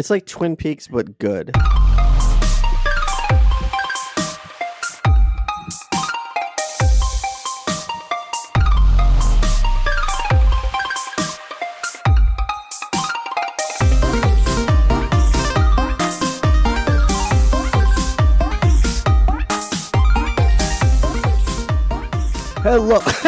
It's like Twin Peaks, but good. Hello.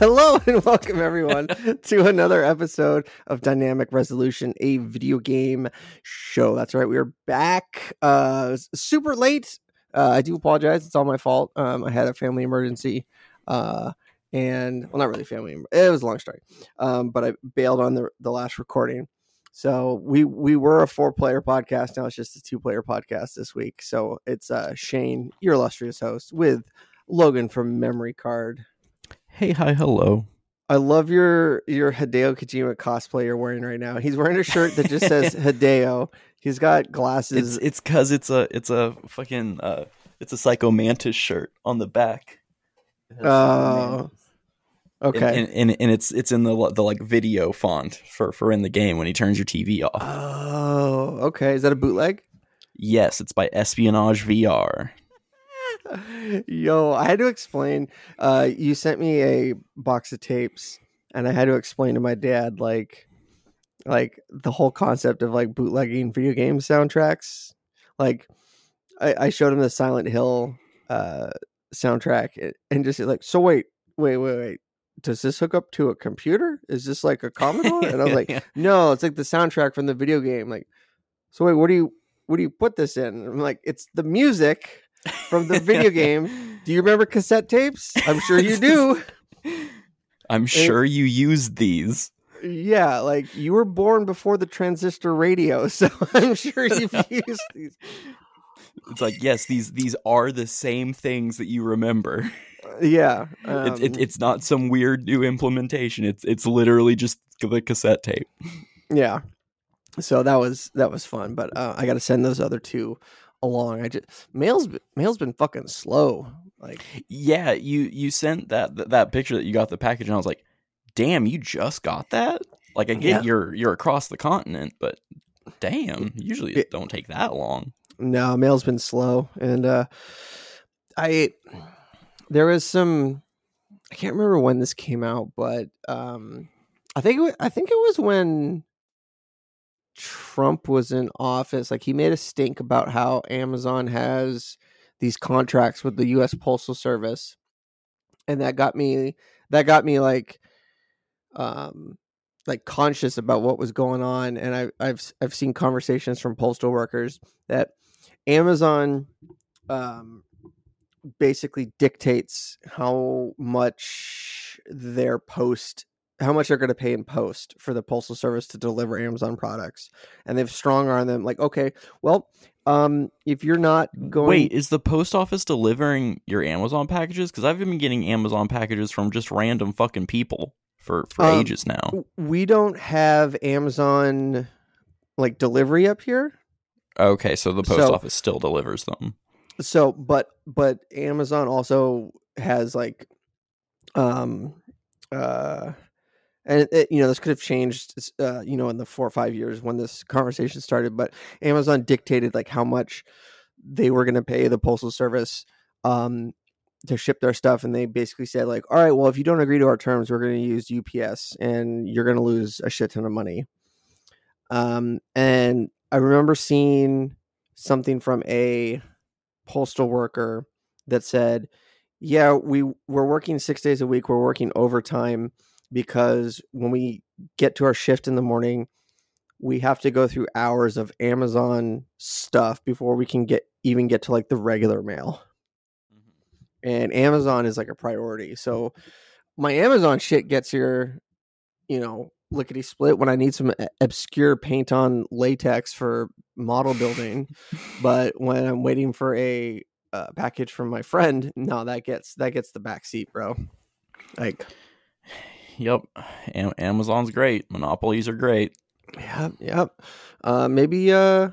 Hello and welcome everyone to another episode of Dynamic Resolution, a video game show. That's right. We are back uh super late. Uh, I do apologize. It's all my fault. Um, I had a family emergency. Uh, and well, not really family. It was a long story. Um, but I bailed on the the last recording. So we we were a four player podcast. Now it's just a two player podcast this week. So it's uh Shane, your illustrious host, with Logan from Memory Card. Hey, hi, hello. I love your your Hideo Kojima cosplay you're wearing right now. He's wearing a shirt that just says Hideo. He's got glasses. It's it's cause it's a it's a fucking uh it's a Psycho Mantis shirt on the back. It has Psycho Oh, okay. And, and, and it's it's in the the like video font for for in the game when he turns your TV off. oh, okay. Is that a bootleg? yes, it's by Espionage VR. Yo, I had to explain. Uh, you sent me a box of tapes, and I had to explain to my dad like, like the whole concept of like bootlegging video game soundtracks. Like, I, I showed him the Silent Hill uh, soundtrack, and just like, so wait, wait, wait, wait. Does this hook up to a computer? Is this like a Commodore? And I was like, no, it's like the soundtrack from the video game. Like, so wait, what do you what do you put this in? And I'm like, it's the music from the video game. Do you remember cassette tapes? I'm sure you do. I'm sure you used these. Yeah, like you were born before the transistor radio, so I'm sure you've used these. It's like yes, these these are the same things that you remember. Yeah, it's it, um, it's not some weird new implementation. It's it's literally just the cassette tape. yeah. So that was that was fun, but uh, I got to send those other two along. I just mail's mail's been fucking slow. Like, Yeah, you you sent that that, picture that you got the package, and I was like, "Damn, you just got that!" Like, I get Yeah. you're you're across the continent, but damn, usually It- don't take that long. no, mail's been slow, and uh, I there was some. I can't remember when this came out, but um, I think it I think it was when Trump was in office. Like he made a stink about how Amazon has these contracts with the U.S. Postal Service, and that got me. That got me like, um, like conscious about what was going on. And I, I've i've seen conversations from postal workers that Amazon, um, basically dictates how much their post how much they're going to pay in post for the postal service to deliver amazon products and they've strong armed them like okay well um if you're not going Wait, is the post office delivering your Amazon packages? Because I've been getting Amazon packages from just random fucking people for for Um, ages now. we don't have amazon like delivery up here Okay, so the post so- office still delivers them. so but but amazon also has like um uh and it, you know this could have changed uh you know in the four or five years when this conversation started but amazon dictated like how much they were going to pay the postal service um to ship their stuff and they basically said like all right well if you don't agree to our terms we're going to use ups and you're going to lose a shit ton of money um and i remember seeing something from a postal worker that said, "Yeah, we we're working 6 days a week. We're working overtime because when we get to our shift in the morning, we have to go through hours of Amazon stuff before we can get even get to like the regular mail. And Amazon is like a priority. So my Amazon shit gets here, you know, lickety split when I need some obscure paint on latex for model building but when I'm waiting for a uh, package from my friend, no, that gets that gets the back seat, bro. Like, Yep, Am- Amazon's great. Monopolies are great. yep, yep. Uh, maybe, uh,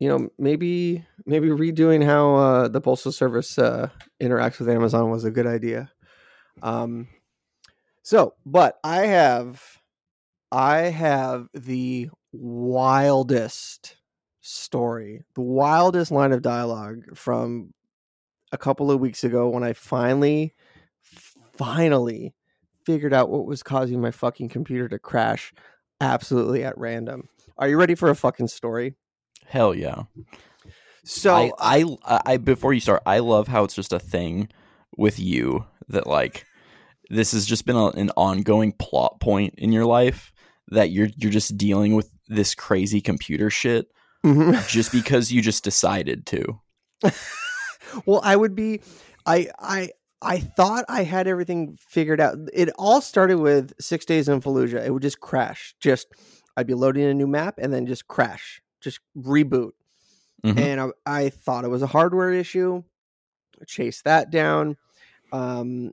you know, maybe maybe redoing how uh, the postal service uh, interacts with Amazon was a good idea. Um, so, but I have, I have the wildest story, the wildest line of dialogue from a couple of weeks ago when I finally, finally figured out what was causing my fucking computer to crash absolutely at random. Are you ready for a fucking story? Hell yeah. So I, I, I, before you start, I love how it's just a thing with you that like this has just been a, an ongoing plot point in your life that you're you're just dealing with this crazy computer shit Mhm. just because you just decided to. well, I would be I I I thought I had everything figured out. It all started with 6 days in Fallujah. It would just crash. Just I'd be loading a new map and then just crash. Just reboot. Mhm. And I, I thought it was a hardware issue. Chase that down. Um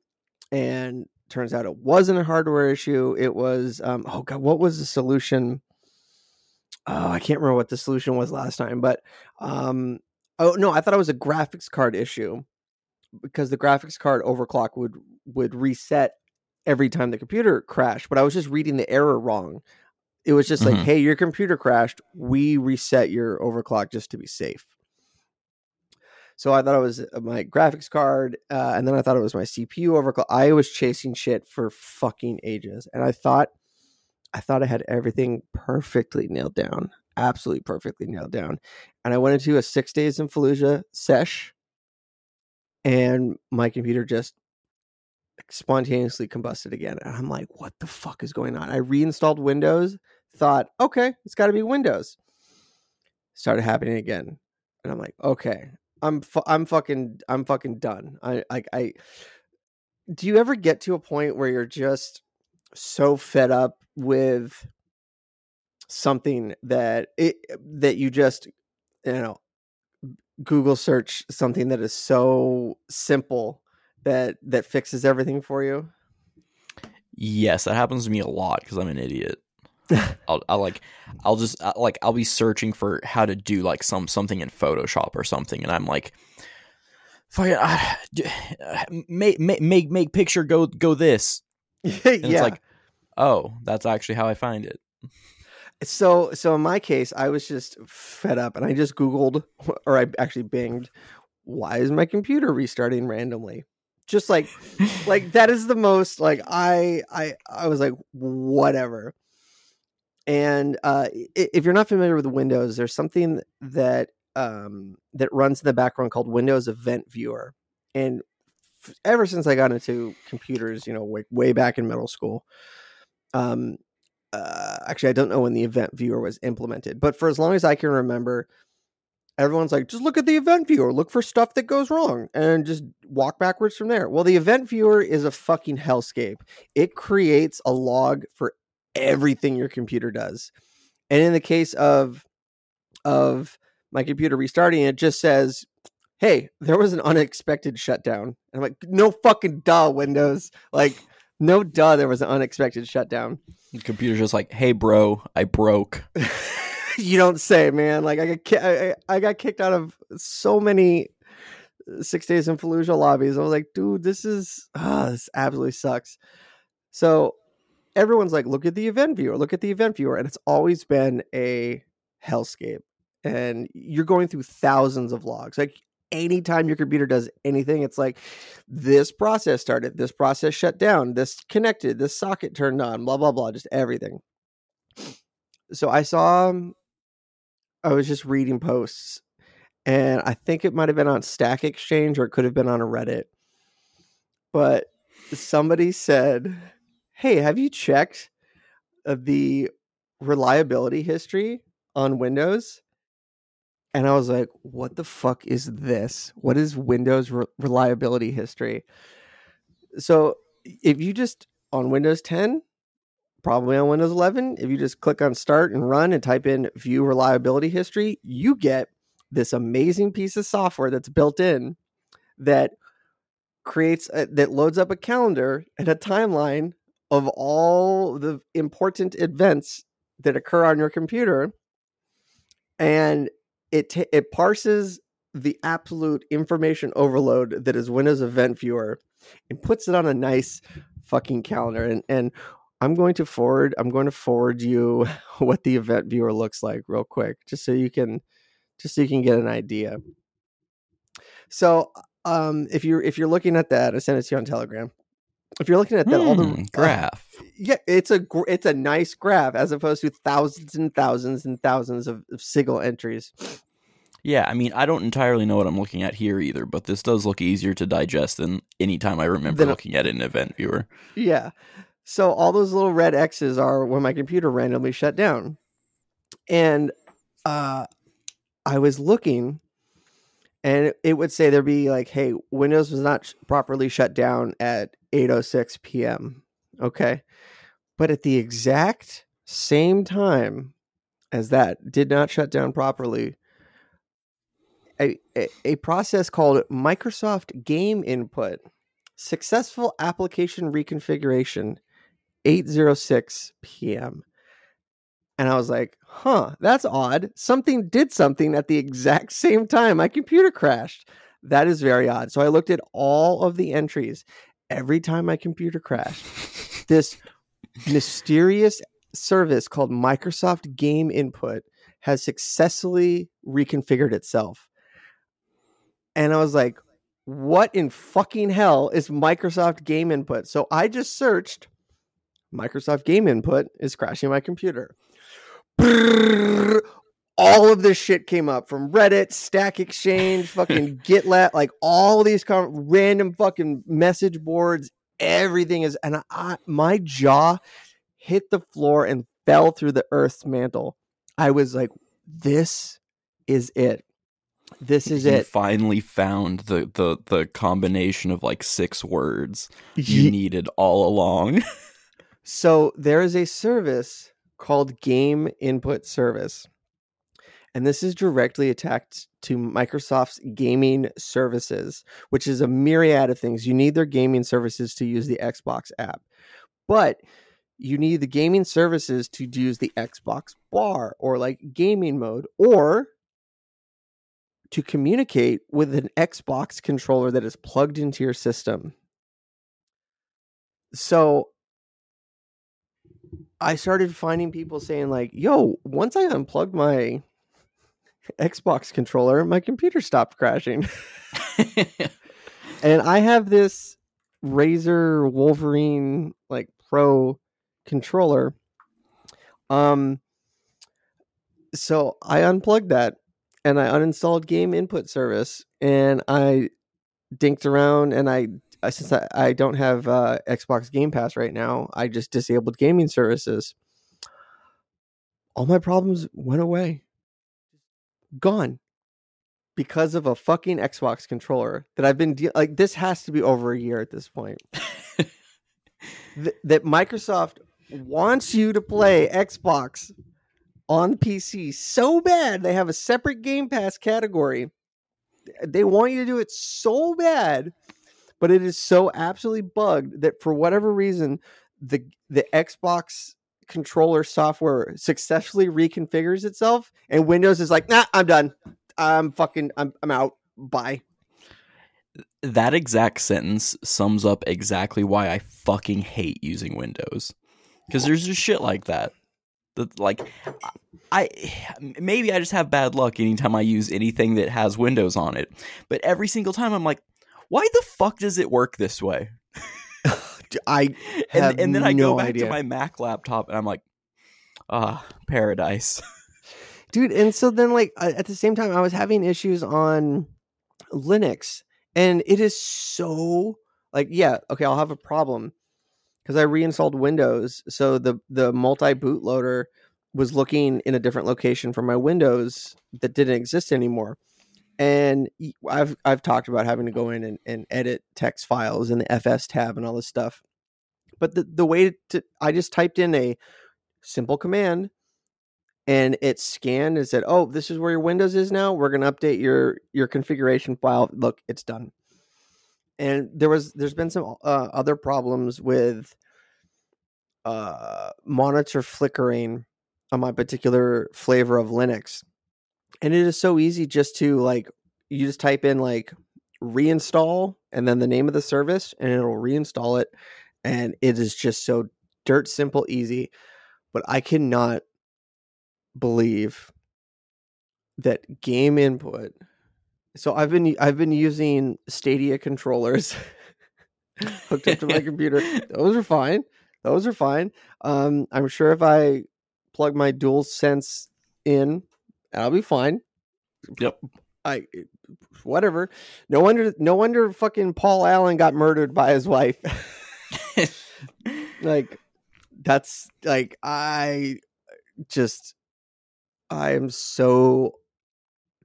and turns out it wasn't a hardware issue. It was um oh god, what was the solution? Oh, I can't remember what the solution was last time, but um oh no, I thought it was a graphics card issue because the graphics card overclock would would reset every time the computer crashed, but I was just reading the error wrong. It was just like, Mhm. "Hey, your computer crashed. We reset your overclock just to be safe." So I thought it was uh, my graphics card, uh, and then I thought it was my CPU overclock. I was chasing shit for fucking ages, and I thought, I thought I had everything perfectly nailed down, absolutely perfectly nailed down. And I went into a six days in Fallujah sesh, and my computer just spontaneously combusted again. And I'm like, what the fuck is going on? I reinstalled Windows, thought, okay, it's got to be Windows. Started happening again, and I'm like, okay, I'm fu- I'm fucking I'm fucking done. I like I. Do you ever get to a point where you're just so fed up with something that it that you just you know Google search something that is so simple that that fixes everything for you? Yes, that happens to me a lot because I'm an idiot. I'll, I'll like, I'll just I, like, I'll be searching for how to do like some something in Photoshop or something, and I'm like, fucking, uh, make make make make picture go go this, yeah. it's like, oh, that's actually how I find it. So so in my case, I was just fed up and I just Googled or I actually binged, why is my computer restarting randomly? Just like like that is the most like I I I was like whatever. And uh if you're not familiar with Windows, there's something that um that runs in the background called Windows Event Viewer. And ever since I got into computers, you know, way, way back in middle school, um uh actually I don't know when the event viewer was implemented, but for as long as I can remember, everyone's like, just look at the event viewer, look for stuff that goes wrong, and just walk backwards from there. Well, the event viewer is a fucking hellscape. It creates a log for everything your computer does. And in the case of of my computer restarting, it just says, Hey, there was an unexpected shutdown. And I'm like, no fucking duh, Windows. Like, no duh, there was an unexpected shutdown. The computer's just like, hey, bro, I broke. you don't say, man. Like I got I- I got kicked out of so many uh, six days in Fallujah lobbies. I was like, dude, this is ah, this absolutely sucks. So everyone's like, look at the event viewer, look at the event viewer, and it's always been a hellscape. And you're going through thousands of logs. Like anytime your computer does anything, it's like this process started, this process shut down, this connected, this socket turned on, blah blah blah, just everything. So I saw um, I was just reading posts, and I think it might have been on Stack Exchange or it could have been on a Reddit. But somebody said, "Hey, have you checked uh, the reliability history on Windows?" And I was like, "What the fuck is this? What is Windows re- reliability history?" So if you just on Windows 10 probably on Windows 11. If you just click on start and run and type in view reliability history, you get this amazing piece of software that's built in that creates a, that loads up a calendar and a timeline of all the important events that occur on your computer and it ta it parses the absolute information overload that is Windows Event Viewer and puts it on a nice fucking calendar and and I'm going to forward I'm going to forward you what the event viewer looks like real quick just so you can just so you can get an idea. So um if you're if you're looking at that, I sent it to you on Telegram. If you're looking at that, all the Hmm, graph. yeah, it's a it's a nice graph as opposed to thousands and thousands and thousands of, of single entries. Yeah, I mean, I don't entirely know what I'm looking at here either, but this does look easier to digest than any time I remember Than a- looking at an event viewer. Yeah. So all those little red X's are when my computer randomly shut down. And uh I was looking and it would say there'd be like, hey, Windows was not sh- properly shut down at 8:06 p.m. Okay? But at the exact same time as that did not shut down properly, a, a, a process called Microsoft Game Input successful application reconfiguration 806 p.m. And I was like, huh, that's odd. Something did something at the exact same time. My computer crashed. That is very odd. So I looked at all of the entries. Every time my computer crashed, this mysterious service called Microsoft Game Input has successfully reconfigured itself. And I was like, what in fucking hell is Microsoft Game Input? So I just searched Microsoft Game Input is crashing my computer. All of this shit came up from Reddit, Stack Exchange, fucking GitLab, like all these com- random fucking message boards. Everything is, and I, my jaw hit the floor and fell through the earth's mantle. I was like, this is it. This is you it. finally found the, the, the combination of like six words you Ye- needed all along. So there is a service called Game Input Service. And this is directly attached to Microsoft's gaming services, which is a myriad of things. You need their gaming services to use the Xbox app, but you need the gaming services to use the Xbox bar or like gaming mode or to communicate with an Xbox controller that is plugged into your system. So I started finding people saying like, "Yo, once I unplugged my Xbox controller, my computer stopped crashing." and I have this Razer Wolverine like Pro controller. Um so I unplugged that and I uninstalled game input service and I dinked around and I since I, I don't have uh, Xbox Game Pass right now, I just disabled gaming services. All my problems went away. Gone. Because of a fucking Xbox controller that I've been de- like this has to be over a year at this point. Th- that Microsoft wants you to play Xbox on PC so bad they have a separate Game Pass category. They want you to do it so bad, but it is so absolutely bugged that for whatever reason the the Xbox controller software successfully reconfigures itself and Windows is like, "Nah, I'm done. I'm fucking I'm I'm out. Bye." that exact sentence sums up exactly why I fucking hate using Windows. Because there's just shit like that. That like, I maybe I just have bad luck anytime I use anything that has Windows on it. But every single time I'm like, why the fuck does it work this way? I have And, and then I no go back idea. to my Mac laptop and I'm like, ah, paradise. dude and so then like at the same time i was having issues on linux and it is so like yeah okay i'll have a problem because i reinstalled windows so the the multi bootloader was looking in a different location for my windows that didn't exist anymore and i've i've talked about having to go in and, and edit text files in the fstab and all this stuff but the, the way to i just typed in a simple command and it scanned and said, "Oh, this is where your Windows is now. We're going to update your your configuration file. Look, it's done." And there was there's been some uh, other problems with uh, monitor flickering on my particular flavor of Linux, and it is so easy just to like you just type in like reinstall and then the name of the service, and it'll reinstall it, and it is just so dirt simple, easy. But I cannot believe that game input. So I've been I've been using Stadia controllers hooked up to my computer. Those are fine. Those are fine. Um, I'm sure if I plug my DualSense in, I'll be fine. Yep. I whatever. No wonder no wonder fucking Paul Allen got murdered by his wife. like that's like I just I am so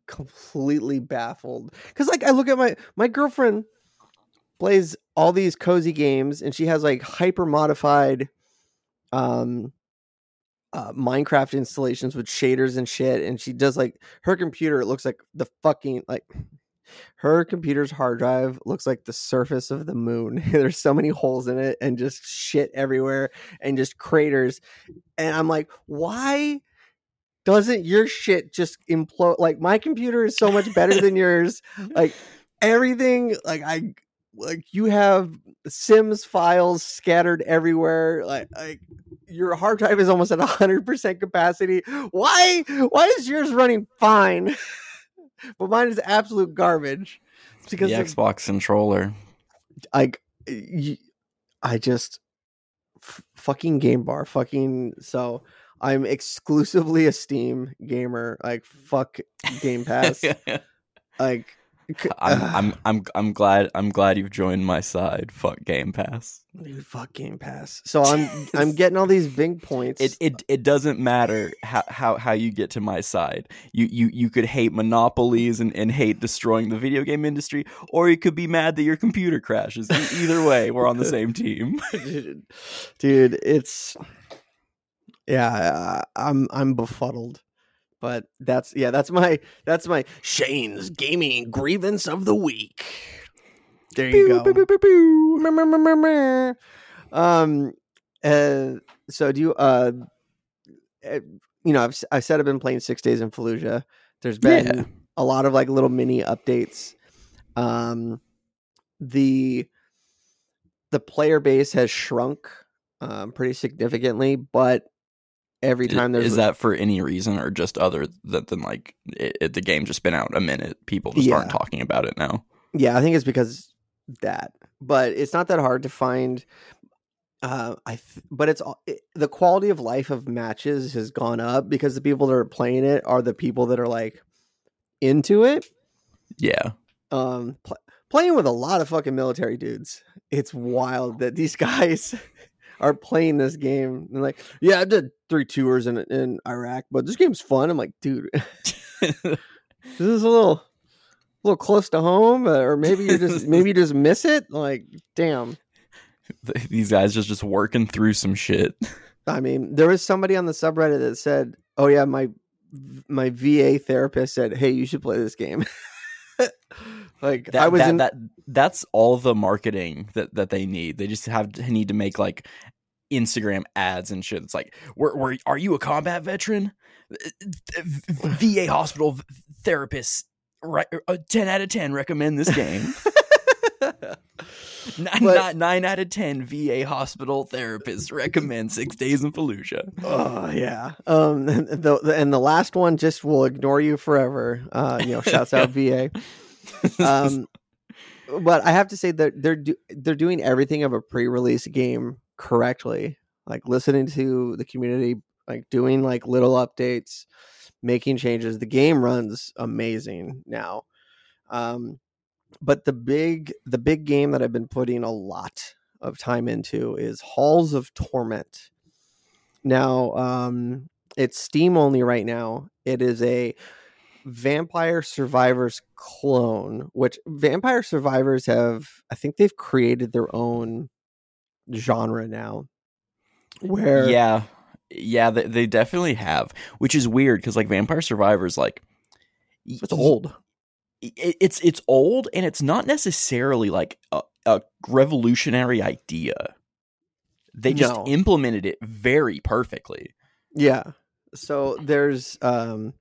completely baffled cuz like I look at my my girlfriend plays all these cozy games and she has like hyper modified um uh, Minecraft installations with shaders and shit, and she does like her computer. It looks like the fucking like her computer's hard drive looks like the surface of the moon. There's so many holes in it, and just shit everywhere, and just craters. And I'm like, why doesn't your shit just implode? Like my computer is so much better than yours. Like everything, like I like you have Sims files scattered everywhere. Like, like your hard drive is almost at hundred percent capacity. Why? Why is yours running fine, but mine is absolute garbage? It's because the Xbox controller. I, I just f- fucking game bar, fucking so. I'm exclusively a Steam gamer. Like fuck Game Pass. like I'm I'm I'm I'm glad I'm glad you've joined my side. Fuck Game Pass. Dude, fuck Game Pass. So I'm I'm getting all these big points. It it it doesn't matter how how, how you get to my side. You you you could hate monopolies and, and hate destroying the video game industry, or you could be mad that your computer crashes. Either way, we're on the same team. dude, dude, it's yeah, I'm I'm befuddled. But that's yeah, that's my that's my Shane's gaming grievance of the week. There you go. Um, uh, so do you uh, you know, I've I said I've been playing Six Days in Fallujah. There's been yeah. a lot of like little mini updates. Um, the the player base has shrunk um, pretty significantly, but every time there's is that for any reason or just other than, than like it, it, the game just been out a minute people just yeah. aren't talking about it now? Yeah i think it's because that but it's not that hard to find uh i th- but it's it, the quality of life of matches has gone up because the people that are playing it are the people that are like into it. Yeah. Um pl- playing with a lot of fucking military dudes it's wild that these guys are playing this game. And like, yeah, I did three tours in in Iraq, but this game's fun. I'm like, dude, this is a little a little close to home, uh, or maybe you just maybe you just miss it. Like, damn, these guys just just working through some shit. I mean, there was somebody on the subreddit that said, "Oh yeah, my my VA therapist said, hey, you should play this game." like that, I was that, in... that that's all the marketing that that they need. They just have need to make like Instagram ads and shit. It's like, where are you a combat veteran? VA hospital therapist, right? A ten out of ten recommend this game. nine, but, nine out of ten VA hospital therapists recommend Six Days in Fallujah. Oh yeah, um, the, the, and the last one just will ignore you forever. Uh, you know, shouts out VA. Um, but I have to say that they're do, they're doing everything of a pre-release game correctly. Like listening to the community, like doing like little updates, making changes. The game runs amazing now. Um, but the big the big game that I've been putting a lot of time into is Halls of Torment. Now, um, it's Steam only right now. It is a Vampire Survivors clone, which Vampire Survivors have, I think they've created their own genre now. Where yeah, yeah, they, they definitely have, which is weird because like Vampire Survivors, like it's old. It, it's it's old and it's not necessarily like a, a revolutionary idea. They just no. implemented it very perfectly. Yeah. So there's um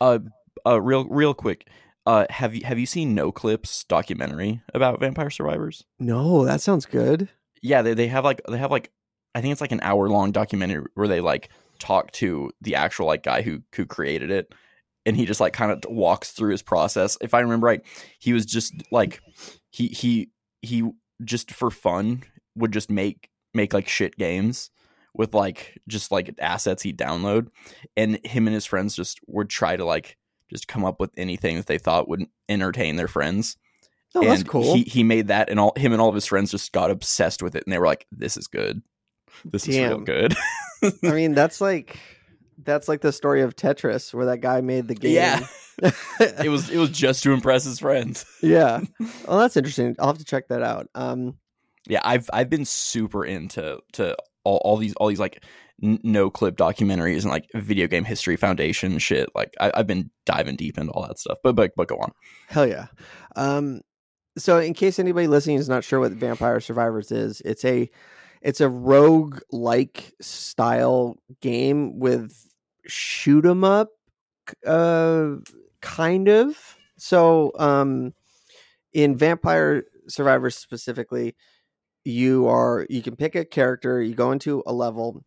uh uh real real quick uh, have you have you seen Noclip's documentary about vampire survivors? No, that sounds good. Yeah, they, they have like they have like I think it's like an hour long documentary where they like talk to the actual like guy who who created it and he just like kind of walks through his process. If I remember right, he was just like he he he just for fun would just make make like shit games with like just like assets he'd download and him and his friends just would try to like just come up with anything that they thought would entertain their friends. Oh, and that's cool. He he made that and all him and all of his friends just got obsessed with it and they were like, This is good. This is real good. I mean, that's like that's like the story of Tetris, where that guy made the game. Yeah. it was it was just to impress his friends. yeah. Oh, that's interesting. I'll have to check that out. Um, Yeah, I've I've been super into to all, all these all these like n- Noclip documentaries and like video game history foundation shit. Like I, I've been diving deep into all that stuff. But but but go on. hell yeah. Um, so in case anybody listening is not sure what Vampire Survivors is, it's a it's a rogue like style game with shoot 'em up uh kind of. So um in Vampire Survivors specifically, you are you can pick a character, you go into a level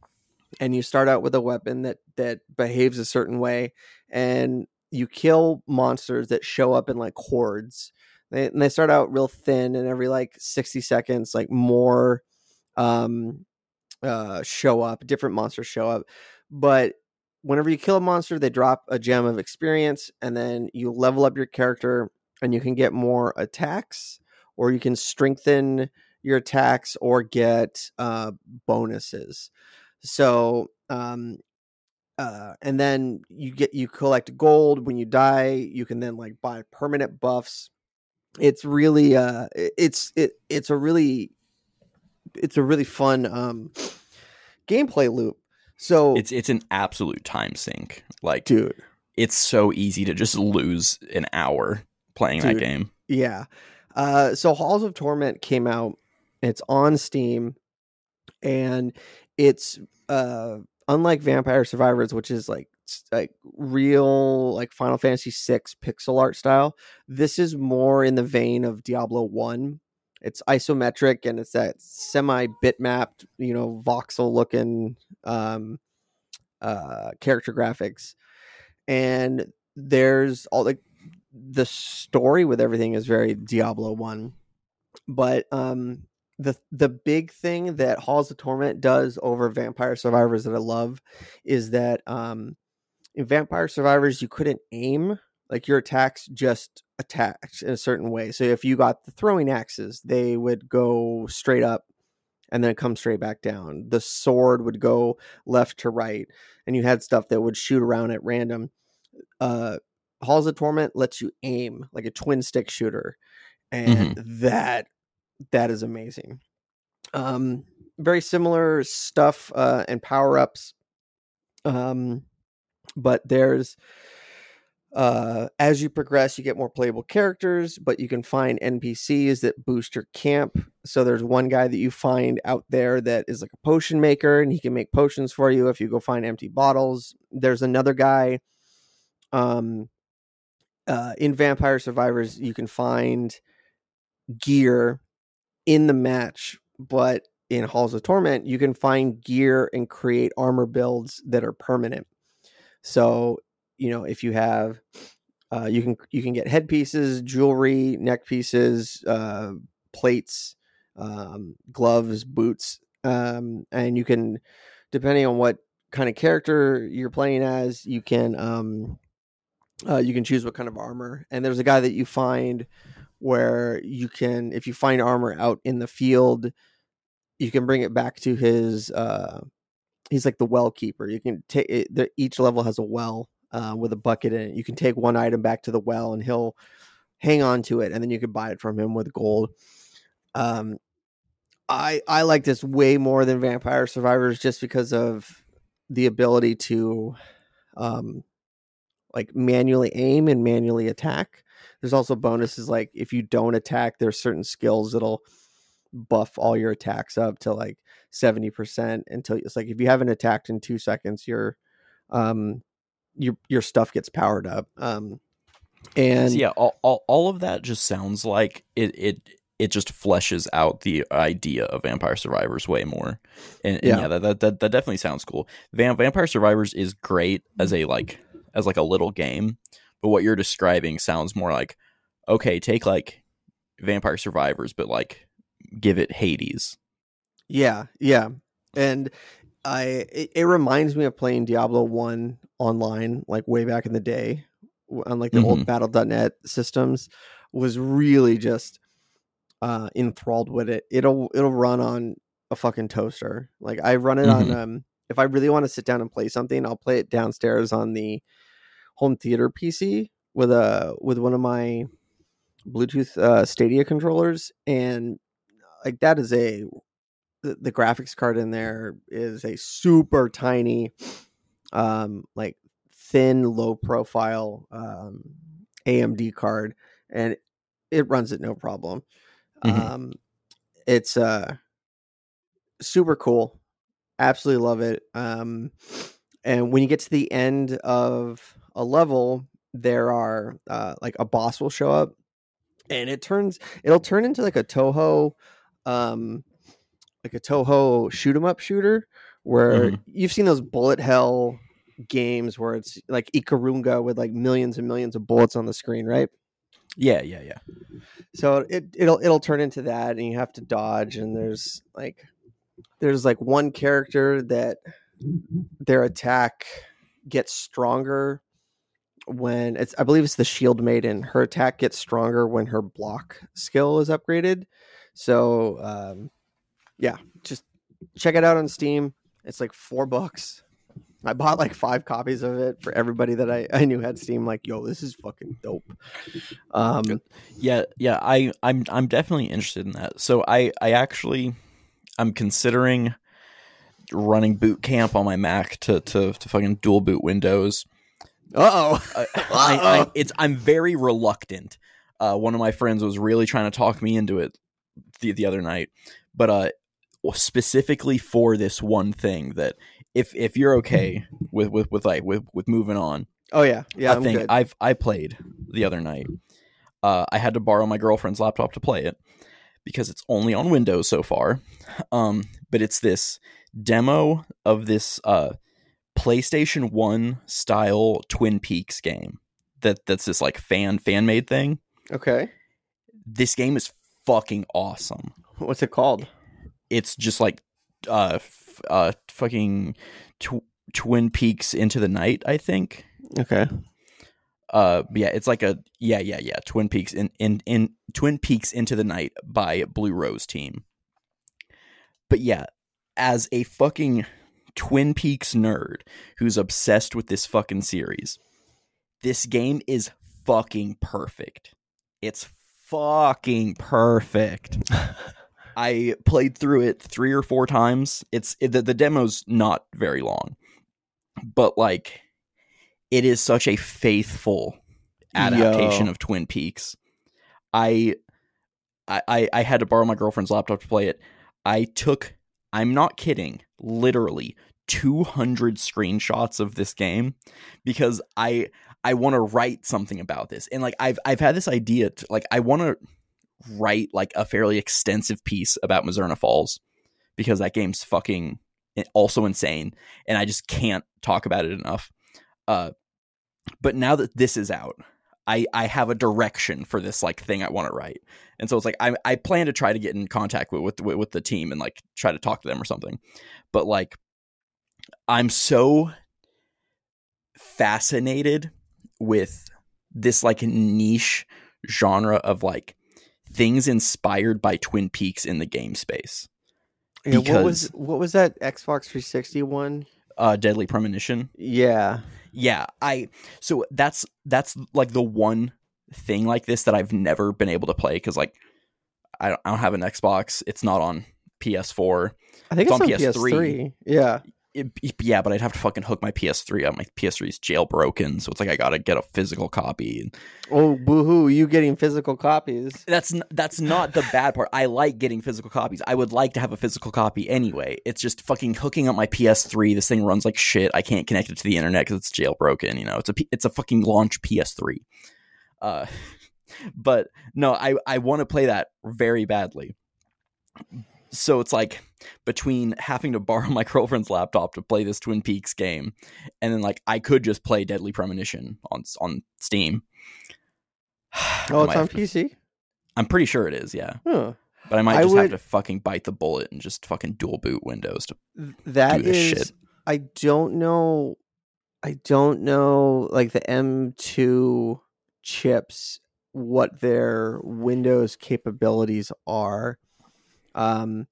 and you start out with a weapon that that behaves a certain way and you kill monsters that show up in like hordes. They, and they start out real thin, and every like sixty seconds, like more um, uh, show up. Different monsters show up, but whenever you kill a monster, they drop a gem of experience, and then you level up your character, and you can get more attacks, or you can strengthen your attacks, or get uh, bonuses. So um, uh, and then you get you collect gold when you die. You can then like buy permanent buffs. It's really uh, it's it it's a really it's a really fun um gameplay loop. So It's it's an absolute time sink. Like dude, it's so easy to just lose an hour playing that game. Yeah. Uh, so Halls of Torment came out. It's on Steam, and it's uh, unlike Vampire Survivors, which is like like real like Final Fantasy VI pixel art style. This is more in the vein of Diablo One. It's isometric and it's that semi bitmapped, you know, voxel looking um, uh, character graphics, and there's all the the story with everything is very Diablo one, but um the the big thing that Halls of Torment does over Vampire Survivors that I love is that um in Vampire Survivors you couldn't aim like your attacks just attacked in a certain way. So if you got the throwing axes, they would go straight up and then come straight back down. The sword would go left to right, and you had stuff that would shoot around at random. Uh, Halls of Torment lets you aim like a twin stick shooter, and that that is amazing. Um, very similar stuff uh, and power ups. Um, but there's uh, as you progress, you get more playable characters, but you can find NPCs that boost your camp. So there's one guy that you find out there that is like a potion maker, and he can make potions for you if you go find empty bottles. There's another guy, um, uh, in Vampire Survivors, you can find gear in the match, but in Halls of Torment, you can find gear and create armor builds that are permanent. So, you know, if you have uh, you can you can get headpieces, jewelry, neck pieces, uh, plates, um, gloves, boots, um, and you can, depending on what kind of character you're playing as, you can um, uh, you can choose what kind of armor. And there's a guy that you find where you can, if you find armor out in the field, you can bring it back to his. Uh, he's like the well keeper. You can take the, each level has a well uh, with a bucket in it. You can take one item back to the well, and he'll hang on to it, and then you can buy it from him with gold. Um, I I like this way more than Vampire Survivors just because of the ability to, um, like manually aim and manually attack. There's also bonuses like if you don't attack, there's certain skills that'll buff all your attacks up to like 70% until it's like if you haven't attacked in two seconds, your um your your stuff gets powered up. Um and So yeah, all, all all of that just sounds like it it it just fleshes out the idea of Vampire Survivors way more. And, and Yeah. yeah, that, that that that definitely sounds cool. Vam- Vampire Survivors is great as a like as like a little game, but what you're describing sounds more like okay, take like Vampire Survivors, but like give it Hades. Yeah, yeah, and I it, it reminds me of playing Diablo One online, like way back in the day, on like the old Battle.net systems. Was really just uh enthralled with it. It'll it'll run on a fucking toaster. Like I run it on um if I really want to sit down and play something, I'll play it downstairs on the home theater PC with a with one of my Bluetooth uh, Stadia controllers, and like that is a the, the graphics card in there is a super tiny, um, like thin, low profile um, AMD card, and it runs it no problem. Mhm. Um, it's uh super cool. Absolutely love it. Um, and when you get to the end of a level, there are uh, like a boss will show up, and it turns it'll turn into like a Touhou, um, like a Touhou shoot 'em up shooter, where Mhm. you've seen those bullet hell games where it's like Ikaruga with like millions and millions of bullets on the screen, right? Yeah, yeah, yeah. so it it'll it'll turn into that and you have to dodge and there's like there's like one character that their attack gets stronger when it's i believe it's the shield maiden her attack gets stronger when her block skill is upgraded so um yeah just check it out on steam. It's like four bucks. I bought like five copies of it for everybody that i, I knew had steam like yo this is fucking dope. Um Yeah, yeah, I I'm I'm definitely interested in that. So I I actually I'm considering running boot camp on my Mac to to, to fucking dual boot Windows. uh-oh. I, I, I, it's I'm very reluctant. Uh, one of my friends was really trying to talk me into it the the other night, but uh, specifically for this one thing that if if you're okay with with with like with with moving on, Oh yeah, yeah. I'm thing good. I've I played the other night. Uh, I had to borrow my girlfriend's laptop to play it because it's only on Windows so far. Um, but it's this demo of this uh, PlayStation One style Twin Peaks game that that's this like fan fan made thing. okay. This game is fucking awesome. What's it called? It's just like uh f- uh fucking tw- Twin Peaks into the night. I think. Okay. uh yeah it's like a yeah yeah yeah twin peaks in in in twin peaks into the night by BlueRoseTeam but yeah as a fucking twin peaks nerd who's obsessed with this fucking series this game is fucking perfect it's fucking perfect i played through it three or four times it's it, the, the demo's not very long but like it is such a faithful adaptation Yo. of Twin Peaks. I, I I had to borrow my girlfriend's laptop to play it. I took I'm not kidding, literally 200 screenshots of this game because I I want to write something about this. And like I've I've had this idea to, like I want to write like a fairly extensive piece about Mizzurna Falls because that game's fucking also insane and I just can't talk about it enough. Uh but now that this is out, I I have a direction for this like thing I want to write, and so it's like I I plan to try to get in contact with with with the team and like try to talk to them or something, but like I'm so fascinated with this like niche genre of like things inspired by Twin Peaks in the game space. Yeah, what was what was that Xbox 360 one? Uh, Deadly Premonition. Yeah. yeah i so that's that's like the one thing like this that i've never been able to play because like I don't, I don't have an xbox it's not on ps4 I think It's it's, on on PS3. PS3. Yeah. It- yeah but i'd have to fucking hook my ps3 up. My ps3 is jailbroken so it's like i gotta get a physical copy. Oh, boohoo! You getting physical copies? that's n- that's not the bad part. I like getting physical copies. I would like to have a physical copy anyway. It's just fucking hooking up my ps3 this thing runs like shit. I can't connect it to the internet because it's jailbroken you know? It's a P- it's a fucking launch ps3 uh but no, I I want to play that very badly. So it's like between having to borrow my girlfriend's laptop to play this Twin Peaks game, and then like I could just play Deadly Premonition on on Steam. Oh, it's on PC. I'm pretty sure it is, yeah. Huh. But I might I just would- have to fucking bite the bullet and just fucking dual boot Windows to That do this is, shit. I don't know. I don't know, like the M2 chips, what their Windows capabilities are. Um,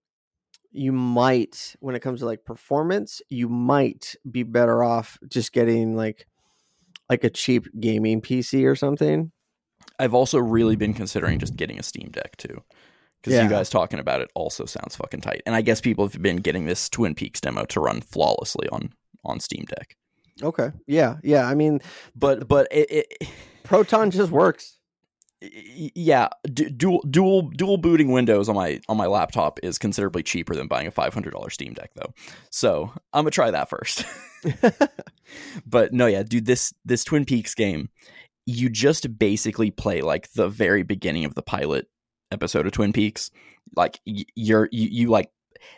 you might, when it comes to like performance, you might be better off just getting like like a cheap gaming PC or something. I've also really been considering just getting a Steam Deck too. Because Yeah. you guys talking about it also sounds fucking tight. And I guess people have been getting this Twin Peaks demo to run flawlessly on on Steam Deck. Okay. Yeah. Yeah. I mean, But but it, it Proton just works. Yeah, du- dual dual dual booting Windows on my on my laptop is considerably cheaper than buying a five hundred dollar Steam Deck though. So I'm gonna try that first. but no, yeah, dude, this this Twin Peaks game, you just basically play like the very beginning of the pilot episode of Twin Peaks. Like y- you're you, you like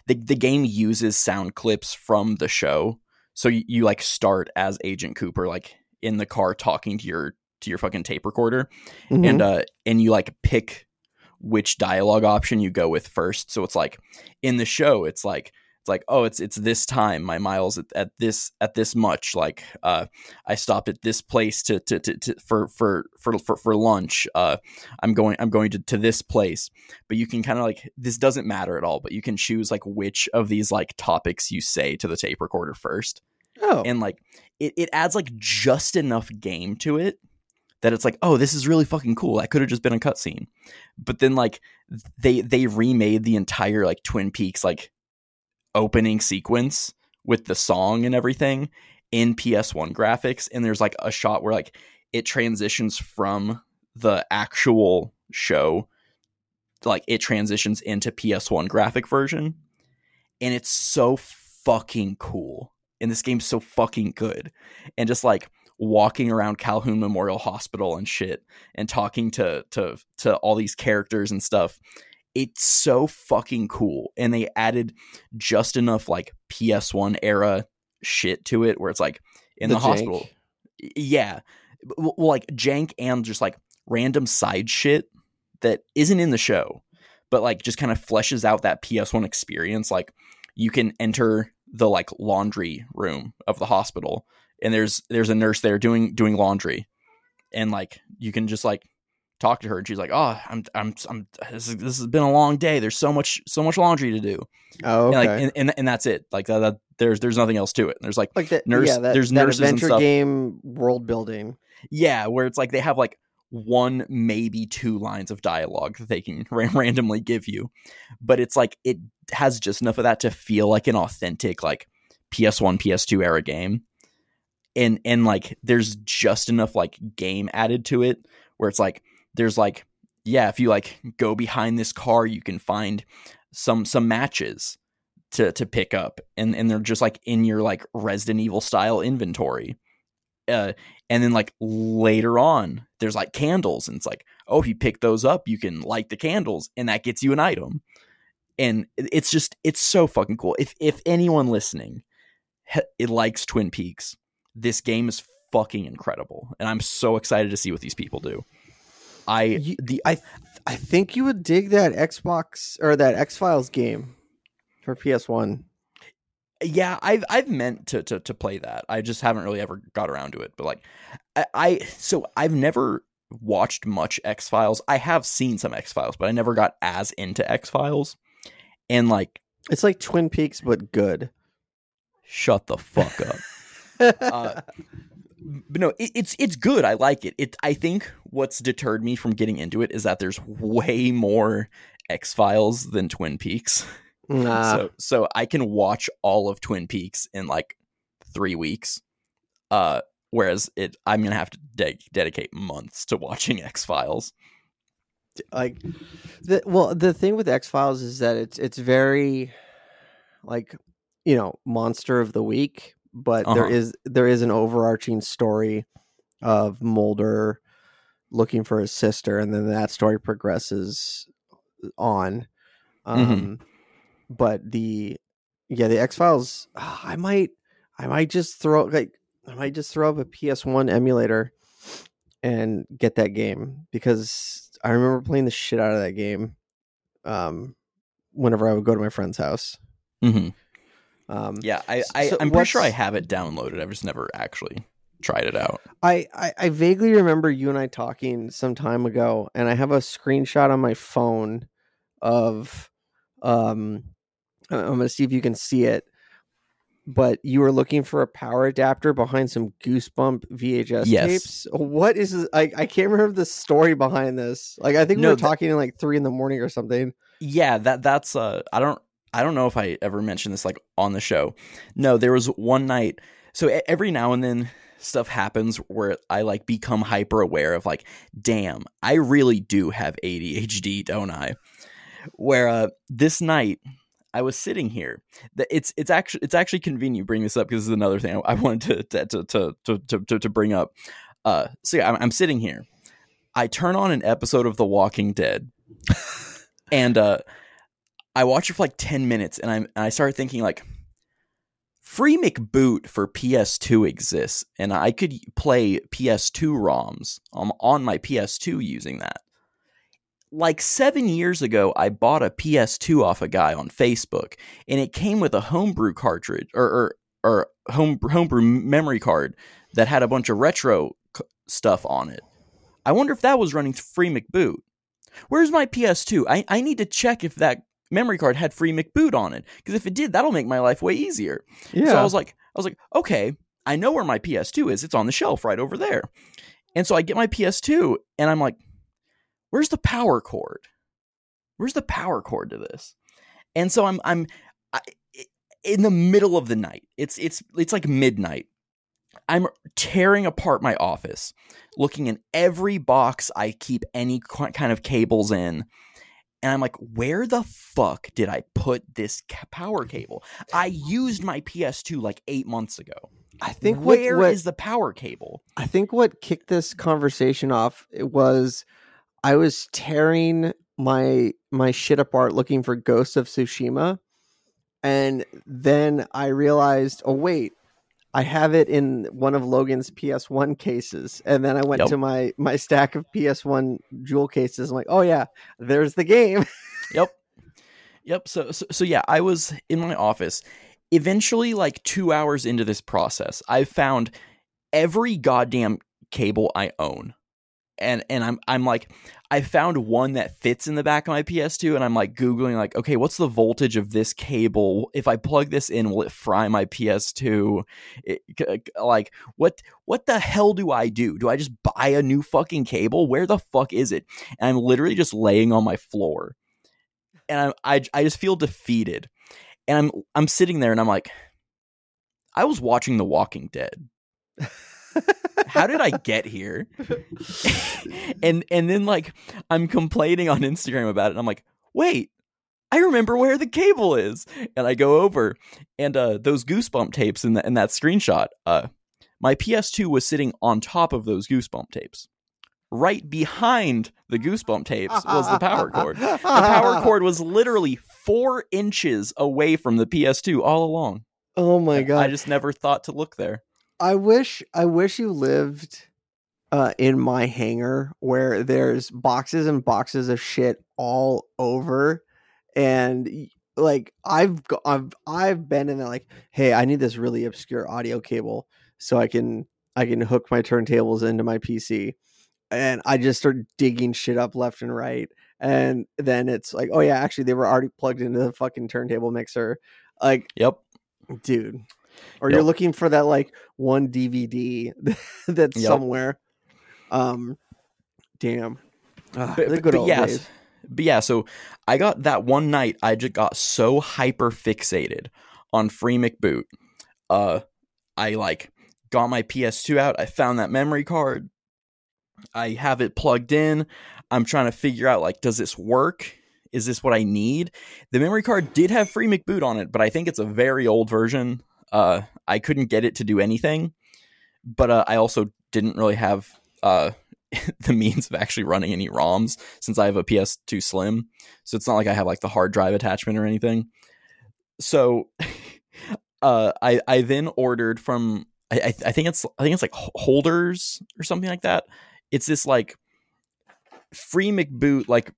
the the game uses sound clips from the show, so you, you like start as Agent Cooper, like in the car talking to your to your fucking tape recorder, Mhm. and uh and you like pick which dialogue option you go with first. So it's like in the show, it's like it's like oh it's it's this time my miles at, at this at this much. Like uh i stopped at this place to to, to, to for, for for for for lunch. Uh i'm going i'm going to, to this place. But you can kind of like this doesn't matter at all but you can choose like which of these like topics you say to the tape recorder first. Oh, and like it, it adds like just enough game to it that it's like oh this is really fucking cool. That could have just been a cutscene. But then like they they remade the entire like twin peaks like opening sequence with the song and everything in ps1 graphics and there's like a shot where like it transitions from the actual show like it transitions into ps1 graphic version and it's so fucking cool and this game's so fucking good and just like walking around Calhoun Memorial Hospital and shit and talking to to to all these characters and stuff it's so fucking cool. And they added just enough like PS1 era shit to it where it's like in the, The hospital. Yeah. Well, like jank and just like random side shit that isn't in the show but like just kind of fleshes out that PS1 experience. Like you can enter the like laundry room of the hospital and there's there's a nurse there doing doing laundry. And like you can just like talk to her and she's like oh i'm i'm, I'm this, is, this has been a long day. There's so much so much laundry to do. Oh, and like and, and, and that's it. Like that, that there's there's nothing else to it. And there's like like that, nurse- yeah, that, there's that nurses adventure game world building. Yeah, where it's like they have like one, maybe two lines of dialogue that they can ra- randomly give you, but it's like it has just enough of that to feel like an authentic like PS1, PS2 era game, and and like there's just enough like game added to it where it's like there's like yeah, if you like go behind this car, you can find some some matches to to pick up, and and they're just like in your like Resident Evil style inventory. Uh, and then like later on, there's like candles, and it's like, oh, if you pick those up, you can light the candles, and that gets you an item. And it's just it's so fucking cool. If if anyone listening, it likes Twin Peaks, this game is fucking incredible, and I'm so excited to see what these people do. I You- the I I think you would dig that Xbox or that X Files game for PS One. yeah i've i've meant to, to to play that i just haven't really ever got around to it but like i, I so i've never watched much x files i have seen some x files but i never got as into x files and like It's like Twin Peaks but good. shut the fuck up Uh, but no it, it's it's good i like it it i think what's deterred me from getting into it is that there's way more x files than twin peaks nah. so so I can watch all of Twin Peaks in like three weeks. Uh, whereas it, I'm gonna have to de- dedicate months to watching X Files. like the well the thing with X Files is that it's it's very like you know monster of the week, but there Uh-huh. is there is an overarching story of Mulder looking for his sister, and then that story progresses on. Um, but the yeah, the X Files. I might, I might just throw like I might just throw up a PS1 emulator and get that game because I remember playing the shit out of that game. Um, whenever I would go to my friend's house. hmm Um, Yeah, I, I So I'm pretty sure I have it downloaded. I've just never actually tried it out. I, I I vaguely remember you and I talking some time ago, and I have a screenshot on my phone of um I'm gonna see if you can see it. But you were looking for a power adapter behind some Goosebump VHS Yes. tapes. What is this? I I can't remember the story behind this. Like I think we No, were that- talking in like three in the morning or something. Yeah, that that's uh I don't I don't know if I ever mentioned this like on the show. No, there was one night. So every now and then stuff happens where I like become hyper aware of like, damn, I really do have ADHD, don't I? Where uh this night I was sitting here. It's it's actually it's actually convenient you bring this up because this is another thing I, I wanted to to, to to to to to bring up. Uh, so yeah, I'm, I'm sitting here. I turn on an episode of The Walking Dead, and uh, I watch it for like ten minutes, and I'm and I started thinking like, Free McBoot for PS2 exists, and I could play PS2 ROMs um, on my PS2 using that. Like seven years ago, I bought a PS2 off a guy on Facebook, and it came with a homebrew cartridge or or, or home homebrew memory card that had a bunch of retro c- stuff on it. I wonder if that was running free McBoot. Where's my PS2? I, I need to check if that memory card had free McBoot on it because if it did, that'll make my life way easier. Yeah. So I was like, I was like, okay, I know where my PS2 is. It's on the shelf right over there. And so I get my PS2 and I'm like, where's the power cord? Where's the power cord to this? And so I'm I'm I, in the middle of the night. It's it's it's like midnight. I'm tearing apart my office, looking in every box I keep any kind of cables in. And I'm like, where the fuck did I put this ca- power cable? I used my PS2 like eight months ago. I think what, Where what is the power cable? I think what kicked this conversation off it was I was tearing my my shit apart looking for Ghosts of Tsushima, and then I realized, oh wait, I have it in one of Logan's PS1 cases, and then I went Yep. to my my stack of PS1 jewel cases. I'm like, oh yeah, there's the game. Yep. Yep. So, so so yeah, I was in my office. Eventually, like two hours into this process, I found every goddamn cable I own. And and I'm I'm like I found one that fits in the back of my PS2 and I'm like googling like okay what's the voltage of this cable? If I plug this in will it fry my PS2 It- like what what the hell do I do? Do I just buy a new fucking cable? Where the fuck is it? And I'm literally just laying on my floor and I'm, I I just feel defeated, and I'm I'm sitting there and I'm like, I was watching The Walking Dead. How did I get here? and and then like I'm complaining on Instagram about it. And I'm like, wait, I remember where the cable is, and I go over and uh, those goosebump tapes in that in that screenshot. Uh, my PS2 was sitting on top of those goosebump tapes. Right behind the goosebump tapes was the power cord. The power cord was literally four inches away from the PS2 all along. Oh my god! I just never thought to look there. I wish I wish you lived uh, in my hangar where there's boxes and boxes of shit all over, and like I've go- I've I've been in there like, hey, I need this really obscure audio cable so I can I can hook my turntables into my PC, and I just start digging shit up left and right, and then it's like, oh yeah, actually they were already plugged into the fucking turntable mixer, like Yep. dude. Or you're looking for that like one DVD that's Yep. somewhere. Um, damn. Ah, But, but- good but old yeah, days. but yeah, so I got that one night. I just got so hyper fixated on Free McBoot. Uh, I like got my PS2 out. I found that memory card. I have it plugged in. I'm trying to figure out like, does this work? Is this what I need? The memory card did have Free McBoot on it, but I think it's a very old version. Uh, I couldn't get it to do anything. But uh, I also didn't really have uh the means of actually running any ROMs since I have a PS2 Slim. So it's not like I have like the hard drive attachment or anything. So uh, I I then ordered from I I think it's I think it's like holders or something like that. It's this like free McBoot like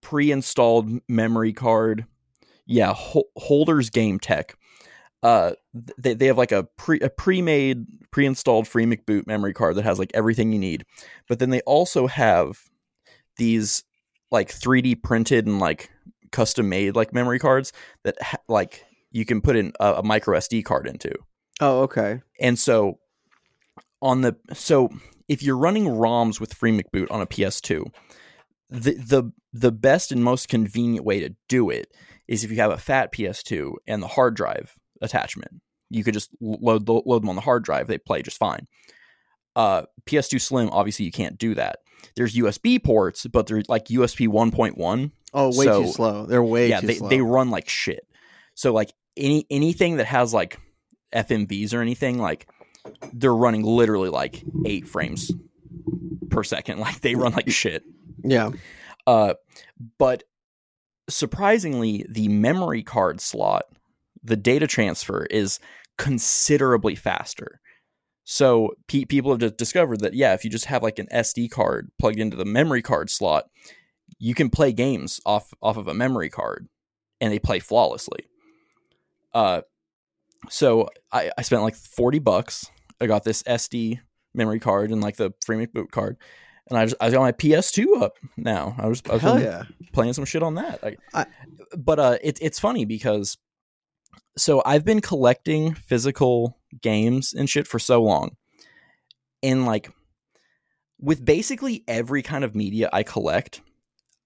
pre-installed memory card. Yeah, holders game tech. Uh, they they have like a pre a pre-made pre-installed free McBoot memory card that has like everything you need. But then they also have these like 3D printed and like custom made like memory cards that ha- like you can put in a, a micro SD card into. Oh, okay. And so on the so if you're running ROMs with Free McBoot on a PS2, the the the best and most convenient way to do it is if you have a fat PS2 and the hard drive attachment. You could just load load them on the hard drive; they play just fine. Uh, PS2 Slim, obviously, you can't do that. There's USB ports, but they're like USB 1.1. Oh, way so, too slow. They're way yeah, they, slow. they run like shit. So like any anything that has like FMVs or anything, like they're running literally like eight frames per second. Like they run like shit. Yeah. Uh, but surprisingly, the memory card slot, the data transfer is considerably faster. So pe- people have just discovered that yeah, if you just have like an SD card plugged into the memory card slot, you can play games off off of a memory card, and they play flawlessly. Uh, so I, I spent like 40 bucks. I got this SD memory card and like the free McBoot card. And I just I got my PS2 up now. I was, I was Hell yeah. playing some shit on that. I, I, but uh, it, it's funny because so I've been collecting physical games and shit for so long, and like with basically every kind of media I collect,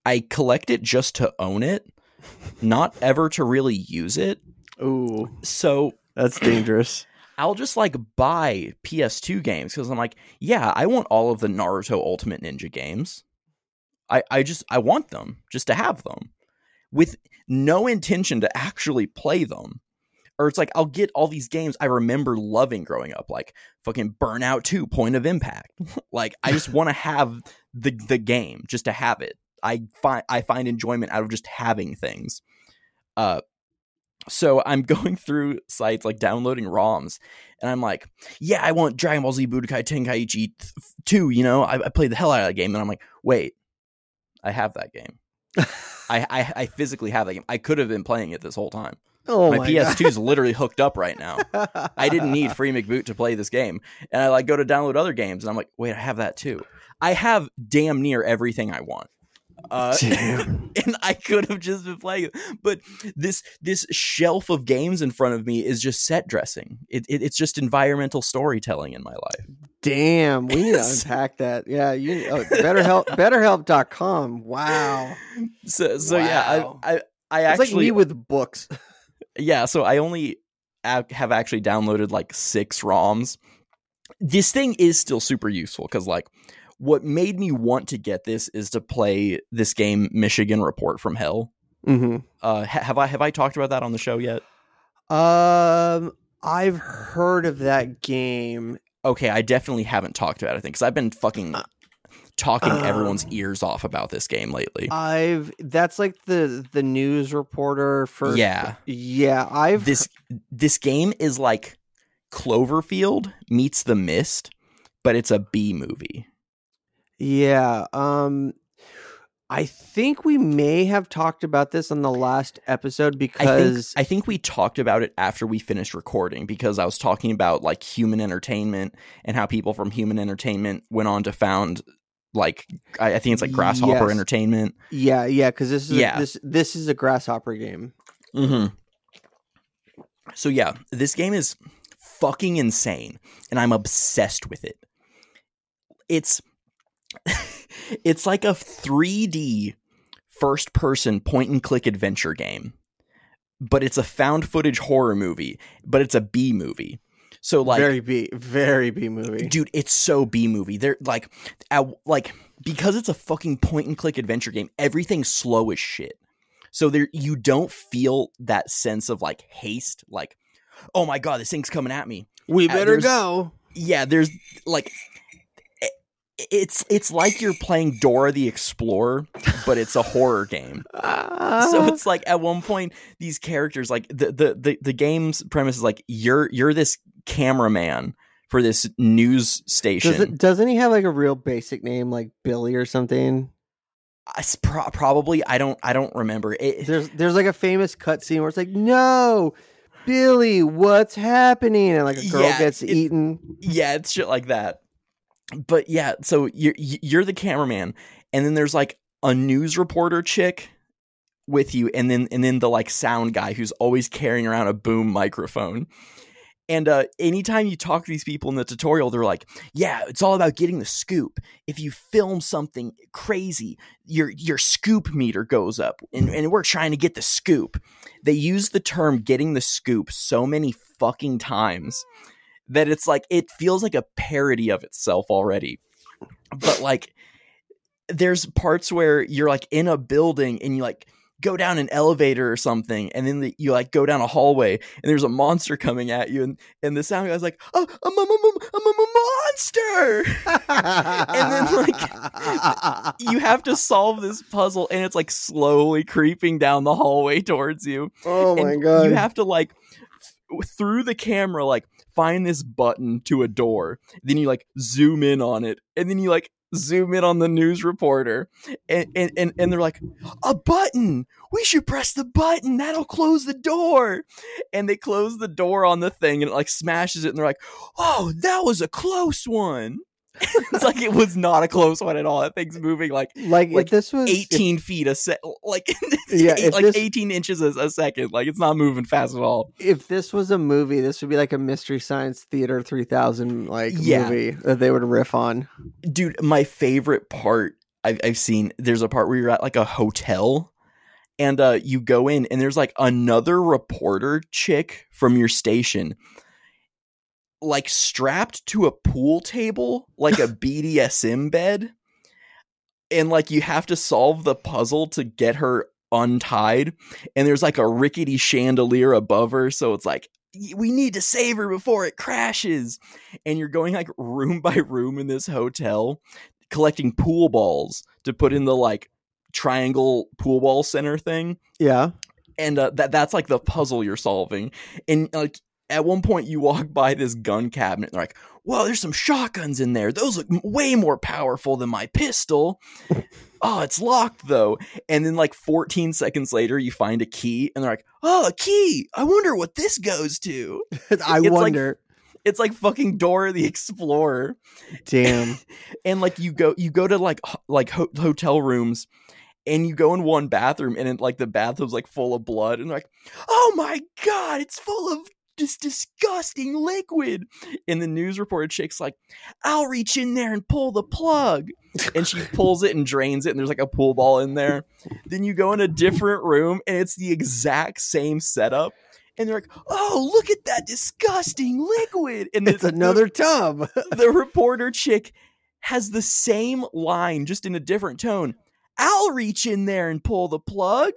I collect it just to own it, not ever to really use it. Ooh. So that's dangerous. I'll just like buy PS2 games because I'm like, yeah, I want all of the Naruto Ultimate Ninja games. I, I just I want them just to have them with no intention to actually play them. Or it's like I'll get all these games I remember loving growing up, like fucking Burnout 2, Point of Impact. like I just want to have the the game just to have it. I find I find enjoyment out of just having things. Uh so I'm going through sites like downloading ROMs, and I'm like, yeah, I want Dragon Ball Z Budokai Tenkaichi 2, you know, I, I played the hell out of that game, and I'm like, wait, I have that game. I, I, I physically have that game. I could have been playing it this whole time. Oh my, my PS2 is literally hooked up right now. I didn't need free McBoot to play this game, and I like go to download other games, and I'm like, wait, I have that too. I have damn near everything I want. Uh, and I could have just been playing it, but this this shelf of games in front of me is just set dressing. It, it it's just environmental storytelling in my life. Damn, we need to unpack that. Yeah, you oh, BetterHelp BetterHelp.com. Wow. So so wow. yeah, I I, I it's actually like me with books. Yeah, so I only have actually downloaded like six ROMs. This thing is still super useful because like what made me want to get this is to play this game Michigan Report from Hell. Mm-hmm. Uh, ha- have I have I talked about that on the show yet? Um, I've heard of that game. Okay, I definitely haven't talked about it. I think because I've been fucking uh, talking um, everyone's ears off about this game lately. I've that's like the the news reporter for yeah yeah. I've this this game is like Cloverfield meets The Mist, but it's a B movie. Yeah. Um I think we may have talked about this on the last episode because I think, I think, we talked about it after we finished recording because I was talking about like human entertainment and how people from human entertainment went on to found like I, I think it's like Grasshopper yes. Entertainment. Yeah, yeah, because this is yeah. A, this this is a Grasshopper game. Mm-hmm. So yeah, this game is fucking insane, and I'm obsessed with it. It's it's like a 3D first person point and click adventure game. But it's a found footage horror movie, but it's a B movie. So like very B very B movie. Dude, it's so B movie. They're like at, like because it's a fucking point and click adventure game, everything's slow as shit. So there you don't feel that sense of like haste like oh my god, this thing's coming at me. We better go. Yeah, there's like it's it's like you're playing Dora the Explorer, but it's a horror game. so Ah. it's like at one point these characters like the, the the the game's premise is like you're you're this cameraman for this news station. Does it, doesn't he have like a real basic name like Billy or something? Pro- probably I don't I don't remember. It, There's there's like a famous cutscene where it's like, no, Billy, what's happening? And like a girl Yeah, gets it- eaten. yeah, it's shit like that. But yeah, so you're you're the cameraman, and then there's like a news reporter chick with you, and then and then the like sound guy who's always carrying around a boom microphone. And uh, anytime you talk to these people in the tutorial, they're like, "Yeah, it's all about getting the scoop. If you film something crazy, your your scoop meter goes up, and, and we're trying to get the scoop." They use the term "getting the scoop" so many fucking times that it's like it feels like a parody of itself already. But like there's parts where you're like in a building and you like go down an elevator or something and then the, you like go down a hallway and there's a monster coming at you and and the sound guy's like oh I'm a, I'm a, I'm a monster! And then, like, you have to solve this puzzle and it's like slowly creeping down the hallway towards you. Oh my and god. you have to like through the camera like find this button to a door. Then you like zoom in on it and then you like zoom in on the news reporter and and and, and they're like a button! We should press the button! That'll close the door! And they close the door on the thing and it like smashes it and they're like oh that was a close one it's like it was not a close one at all that thing's moving like like, like if this was if- 18 feet a sec like Yeah, eight- like this- 18 inches a, a second like it's not moving fast at all if this was a movie, this would be like a Mystery Science Theater 3000 like Yeah. movie that they would riff on. dude my favorite part I've, I've seen there's a part where you're at like a hotel and uh you go in and there's like another reporter chick from your station like strapped to a pool table like a bdsm bed and like you have to solve the puzzle to get her untied and there's like a rickety chandelier above her so it's like we need to save her before it crashes and you're going like room by room in this hotel collecting pool balls to put in the like triangle pool ball center thing Yeah. and uh, that that's like the puzzle you're solving and like at one point you walk by this gun cabinet and they're like whoa there's some shotguns in there. Those look way more powerful than my pistol. Oh it's locked though. And then like 14 seconds later you find a key and they're like oh a key! I wonder what this goes to. I It's like- wonder. it's like fucking dora the explorer. Damn. and like you go you go to like like ho- hotel rooms and you go in one bathroom and it, like the bathroom's like full of blood and like oh my god it's full of this disgusting liquid and the news reporter chick's like i'll reach in there and pull the plug and she pulls it and drains it and there's like a pool ball in there then you go in a different room and it's the exact same setup and they're like oh look at that disgusting liquid and it's the- another tub. the reporter chick has the same line just in a different tone. I'll reach in there and pull the plug.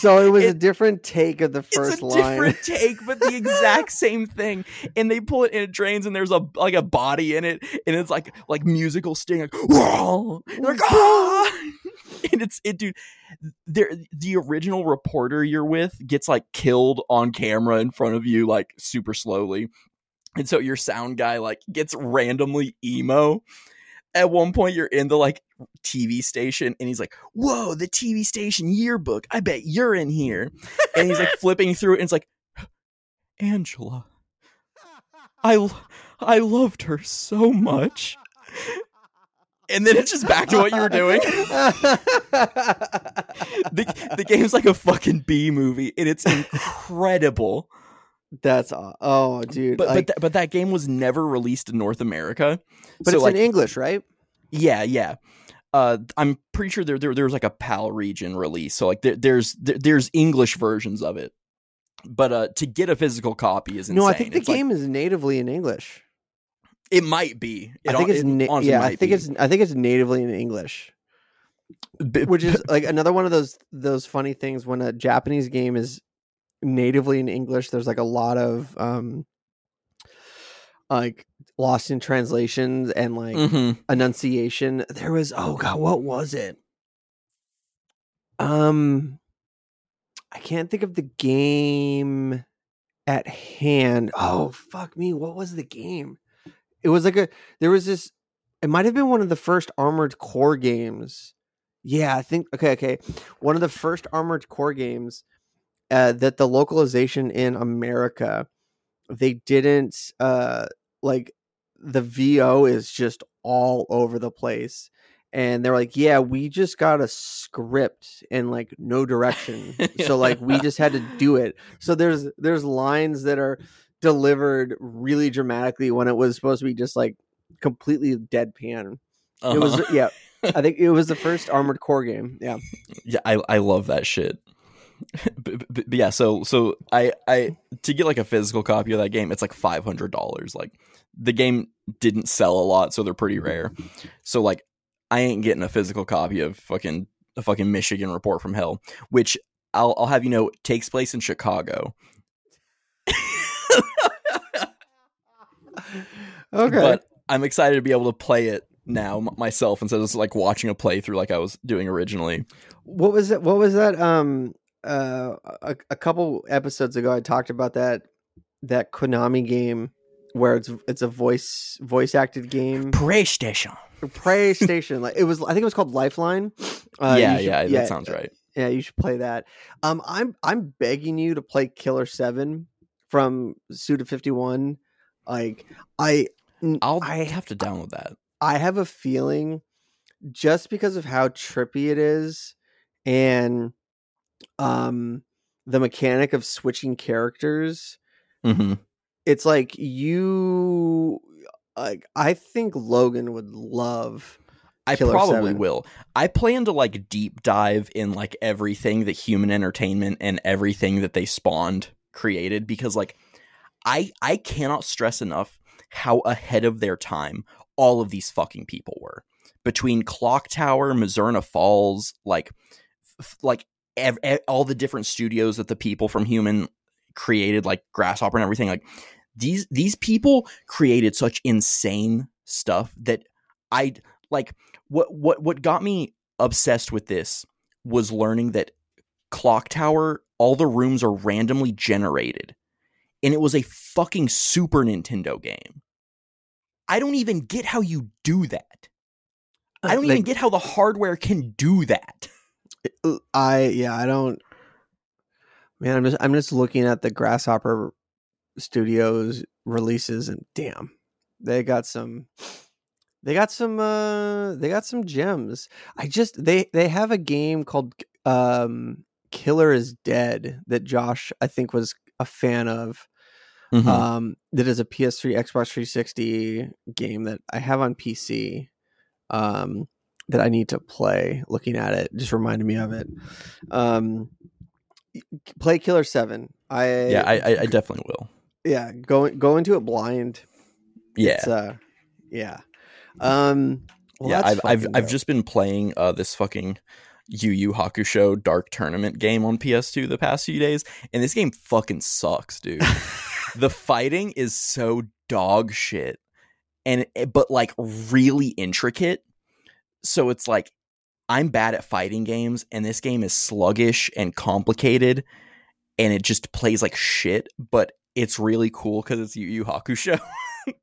so it was a different take of the It's first a line. different take, but the exact same thing. And they pull it and it drains, and there's a like a body in it, and it's like like musical sting, like like, "Ah!" and it's it, dude. There, the original reporter you're with gets like killed on camera in front of you, like super slowly, and so your sound guy like gets randomly emo. At one point, you're in the like TV station, and he's like, "Whoa, the TV station yearbook! I bet you're in here." And he's like flipping through, it, and it's like, "Angela, I, I loved her so much." And then it's just back to what you were doing. the, the game's like a fucking B movie, and it's incredible. That's oh, dude. But like- but, th- but that game was never released in North America. but so it's like in English, right? yeah yeah. Uh, I'm pretty sure there, there there's like a PAL region release, so like there, there's there, there's English versions of it. But uh, to get a physical copy is insane. No, I think the It's like- game is natively in English. it might be. It, I think it's it na- yeah. I think be. it's I think it's natively in English, which is like another one of those those funny things when a Japanese game is natively in English. There's like a lot of um like lost in translations and like Mhm. enunciation. There was oh god, what was it? Um I can't think of the game at hand. Oh fuck me, what was the game? It was like a there was this it might have been one of the first Armored Core games. Yeah, I think okay, okay. One of the first Armored Core games uh that the localization in America they didn't uh like the VO is just all over the place. And they're like, yeah, we just got a script and like no direction. so like we just had to do it. So there's there's lines that are delivered really dramatically when it was supposed to be just like completely deadpan. It was Uh-huh. yeah. I think it was the first Armored Core game. Yeah. yeah i i love that shit but, but- but yeah so so i i to get like a physical copy of that game it's like $500 like the game didn't sell a lot so they're pretty rare. So like i ain't getting a physical copy of fucking a fucking michigan report from hell which i'll i'll have you know takes place in chicago. Okay. but i'm excited to be able to play it now myself instead of just like watching a playthrough like i was doing originally. What was it what was that um uh a, a couple episodes ago i talked about that that konami game where it's it's a voice voice acted game. Playstation playstation like it was i think it was called lifeline. Uh, yeah should- yeah that sounds right. yeah you should play that. Um i'm i'm begging you to play killer 7 from suda 51 like i i'll I- have to download that. I have a feeling just because of how trippy it is and um the mechanic of switching characters, hmm it's like you like I think Logan would love I Killer probably 7. will. I plan to like deep dive in like everything that human entertainment and everything that they spawned created because like I I cannot stress enough how ahead of their time all of these fucking people were. Between Clock Tower, Mizzurna Falls, like f- like ev- e- all the different studios that the people from Human created like Grasshopper and everything like these these people created such insane stuff that I like what what what got me obsessed with this was learning that Clock Tower all the rooms are randomly generated and it was a fucking Super Nintendo game. I don't even get how you do that. Uh, I don't even get how the hardware can do that. Uh, I yeah, I don't Man, I'm just I'm just looking at the Grasshopper Studios releases and damn. They got some they got some uh they got some gems. I just they they have a game called um Killer is Dead that Josh I think was a fan of. Mm-hmm. Um that is a PS3 Xbox 360 game that I have on PC. Um that I need to play. Looking at it just reminded me of it. Um play Killer 7. I yeah, I, I, I definitely will. Yeah, go go into it blind. Yeah, It's, uh yeah. Um well, yeah. I've I've I've just been playing uh this fucking Yu Yu Hakusho Dark Tournament game on PS2 the past few days, and this game fucking sucks, dude. the fighting is so dog shit, and but like really intricate. So it's like I'm bad at fighting games, and this game is sluggish and complicated, and it just plays like shit. But it's really cool because it's Yu Yu Hakusho.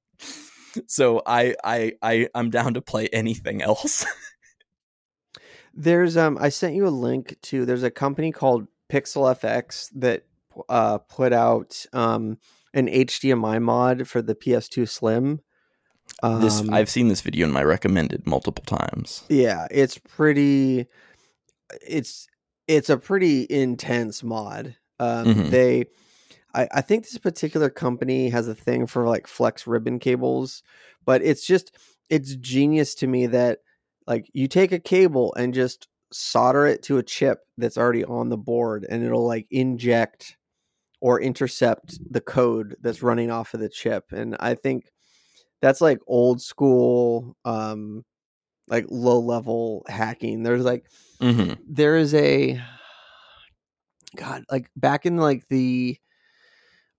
so I I I I'm down to play anything else. There's um I sent you a link to there's a company called Pixel FX that uh put out um an HDMI mod for the PS2 Slim. Um, this I've seen this video in my recommended multiple times. yeah, it's pretty it's it's a pretty intense mod. Um Mhm. they I, I think this particular company has a thing for like flex ribbon cables, but it's just it's genius to me that like you take a cable and just solder it to a chip that's already on the board and it'll like inject or intercept the code that's running off of the chip and i think that's like old school um like low level hacking. There's like hmm there is a god like back in like the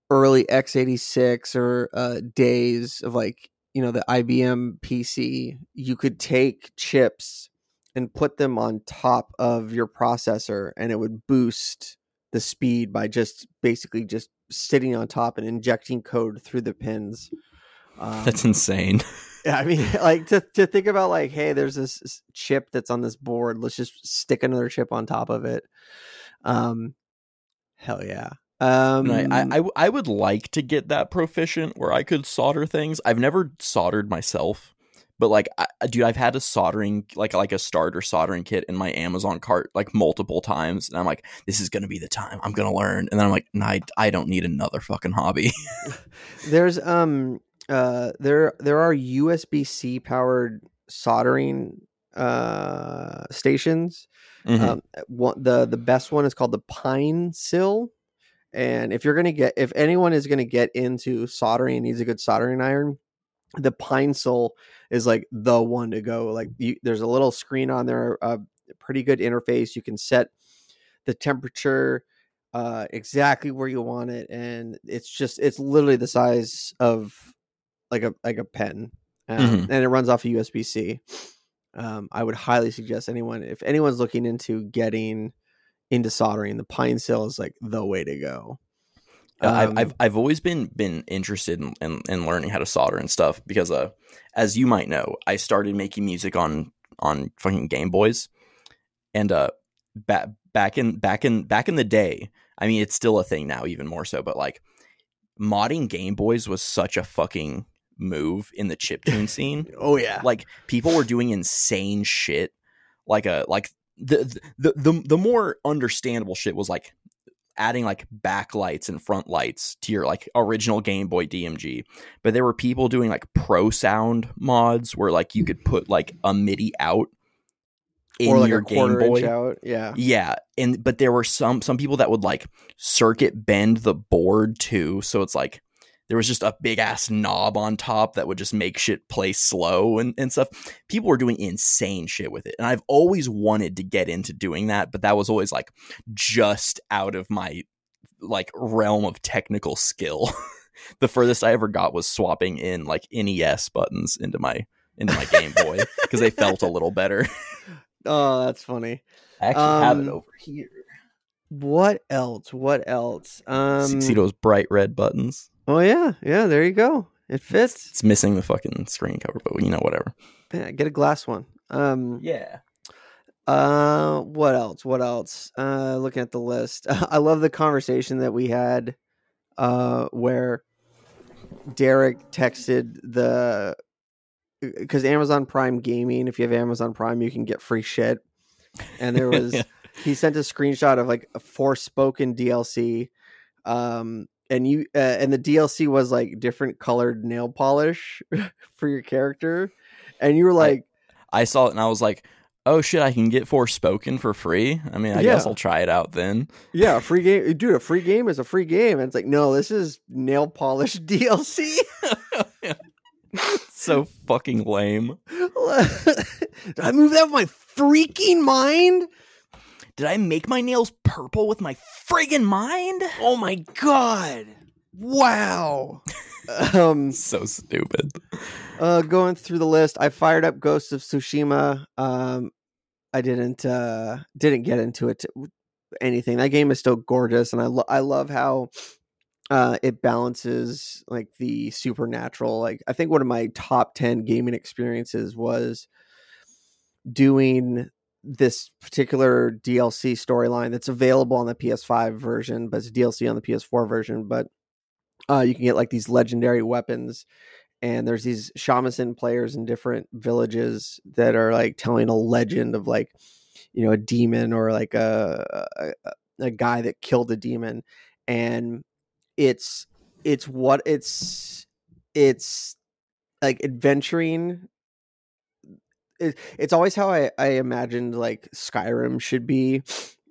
early x86 or uh days of like you know the IBM PC, you could take chips and put them on top of your processor, and it would boost the speed by just basically just sitting on top and injecting code through the pins. Um, That's insane. yeah, I mean, like to to think about like, hey, there's this chip that's on this board. Let's just stick another chip on top of it. Um, hell yeah. Um, And I, I, I, would like to get that proficient where I could solder things. I've never soldered myself, but like, I, dude, I've had a soldering like like a starter soldering kit in my Amazon cart like multiple times, and I'm like, this is gonna be the time I'm gonna learn. And then I'm like, nah, I, I don't need another fucking hobby. there's um uh there there are USB C powered soldering uh stations. Mhm. Um, one, the the best one is called the Pinecil, and if you're gonna get if anyone is gonna get into soldering and needs a good soldering iron, the Pinecil is like the one to go. Like you, there's a little screen on there, a pretty good interface. You can set the temperature uh, exactly where you want it, and it's just it's literally the size of like a like a pen, um, Mhm. and it runs off a USB C. Um, I would highly suggest anyone if anyone's looking into getting into soldering, the Pinecil is like the way to go. Uh, I've, Um, I've I've always been been interested in, in, in learning how to solder and stuff because uh as you might know I started making music on on fucking Game Boys. And uh back back in back in back in the day I mean it's still a thing now even more so but like modding Game Boys was such a fucking move in the chiptune scene. Oh yeah, like people were doing insane shit like a like the the the, the more understandable shit was like adding like backlights and front lights to your like original game boy dmg but there were people doing like pro sound mods where like you could put like a midi out in or like your game boy out. Yeah, yeah, and but there were some some people that would like circuit bend the board too, so it's like there was just a big ass knob on top that would just make shit play slow and, and stuff. People were doing insane shit with it. And I've always wanted to get into doing that, but that was always like just out of my like realm of technical skill. the furthest I ever got was swapping in like NES buttons into my into my Game Boy because they felt a little better. oh that's funny. I actually have it Um, over here. What else? What else? Um, See those bright red buttons? Oh yeah, yeah. There you go. It fits. It's missing the fucking screen cover, but you know, whatever. Yeah, get a glass one. Um. Yeah. Uh. What else? What else? Uh. Looking at the list, I love the conversation that we had. Uh. Where Derek texted the because Amazon Prime Gaming. If you have Amazon Prime, you can get free shit. And there was he sent a screenshot of like a Forspoken DLC, um, and you uh, and the DLC was like different colored nail polish for your character, and you were like, I saw it and I was like, oh shit, I can get Forspoken for free. I mean, I guess I'll try it out then. "Yeah, a free game, dude. A free game is a free game." And it's like, no, this is nail polish DLC. so fucking lame. Did I move that with my freaking mind? Did I make my nails purple with my friggin' mind? Oh my god! Wow. um. So stupid. Uh, going through the list, I fired up Ghost of Tsushima. Um, I didn't uh didn't get into it to anything. That game is still gorgeous, and I lo- I love how uh it balances like the supernatural. Like I think one of my top ten gaming experiences was doing this particular DLC storyline that's available on the PS5 version, but it's DLC on the PS4 version. But uh, you can get like these legendary weapons and there's these shamisen players in different villages that are like telling a legend of like you know a demon or like a a, a guy that killed a demon and it's it's what it's it's like adventuring it, it's always how I, I imagined like skyrim should be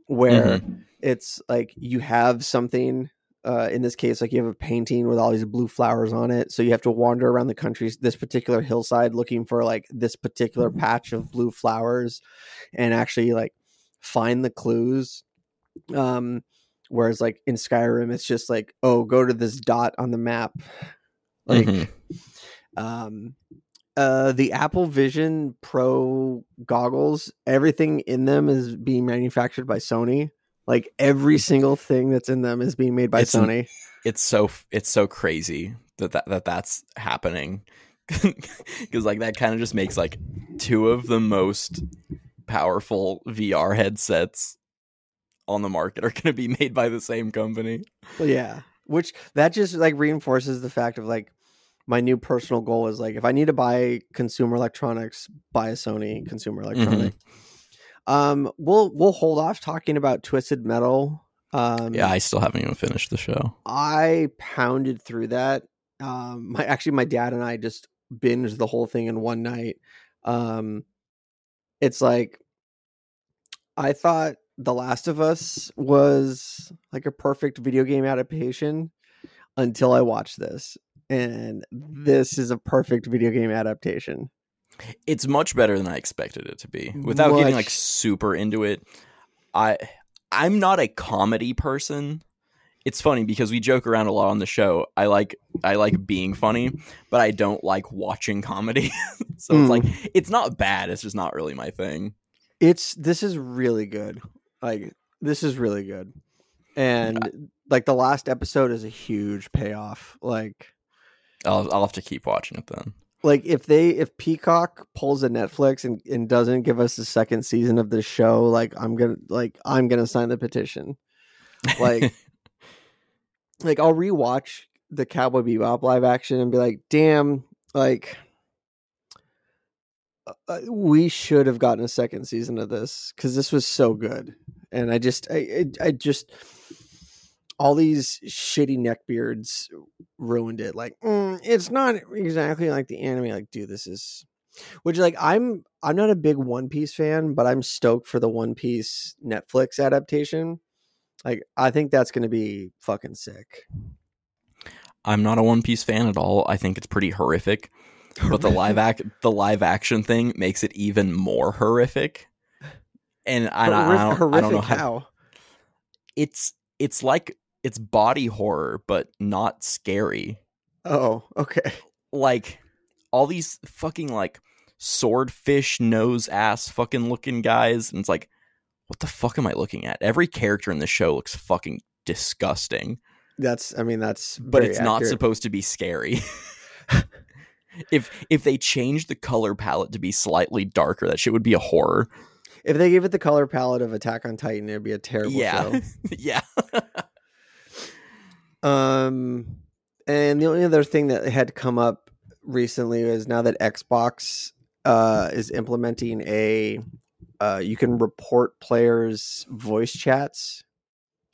where it's like you have something uh, in this case, like you have a painting with all these blue flowers on it. So you have to wander around the country, this particular hillside, looking for like this particular patch of blue flowers and actually like find the clues. Um, whereas like in Skyrim, it's just like, oh, go to this dot on the map. Like, Mhm. Um, uh, the Apple Vision Pro goggles, everything in them is being manufactured by Sony. Like every single thing that's in them is being made by It's Sony. It's so it's so crazy that that, that that's happening. Cuz like that kind of just makes like two of the most powerful VR headsets on the market are going to be made by the same company. Well, yeah, which that just like reinforces the fact of like my new personal goal is like if I need to buy consumer electronics, buy a Sony consumer electronic. Um, we'll we'll hold off talking about Twisted Metal. Um, Yeah, I still haven't even finished the show. I pounded through that. Um, my actually, my dad and I just binged the whole thing in one night. Um, it's like I thought The Last of Us was like a perfect video game adaptation until I watched this, and this is a perfect video game adaptation. It's much better than I expected it to be. Without getting like super into it, I I'm not a comedy person. It's funny because we joke around a lot on the show. I like I like being funny, but I don't like watching comedy. so Mm. it's like it's not bad, it's just not really my thing. It's this is really good. Like this is really good, and like the last episode is a huge payoff. Like I'll I'll have to keep watching it then. like if they if Peacock pulls a Netflix and, and doesn't give us a second season of this show, like I'm gonna like I'm gonna sign the petition. Like like I'll rewatch the Cowboy Bebop live action and be like, damn, like uh, uh, we should have gotten a second season of this because this was so good, and I just I I, I just all these shitty neckbeards ruined it. Like mm, it's not exactly like the anime. Like, dude, this is which like I'm I'm not a big One Piece fan, but I'm stoked for the One Piece Netflix adaptation. Like, I think that's going to be fucking sick. I'm not a One Piece fan at all. I think it's pretty horrific. But the live act the live action thing makes it even more horrific. And I, I, I, don't, horrific I don't know how how. it's it's like it's body horror but not scary Oh, okay. like all these fucking like swordfish nose ass fucking looking guys and it's like what the fuck am i looking at every character in the show looks fucking disgusting That's. I mean, that's. but it's not supposed to be scary if if they changed the color palette to be slightly darker that shit would be a horror If they gave it the color palette of Attack on Titan, it'd be a terrible yeah show. yeah Um, and the only other thing that had come up recently is now that Xbox uh, is implementing a uh, you can report players' voice chats,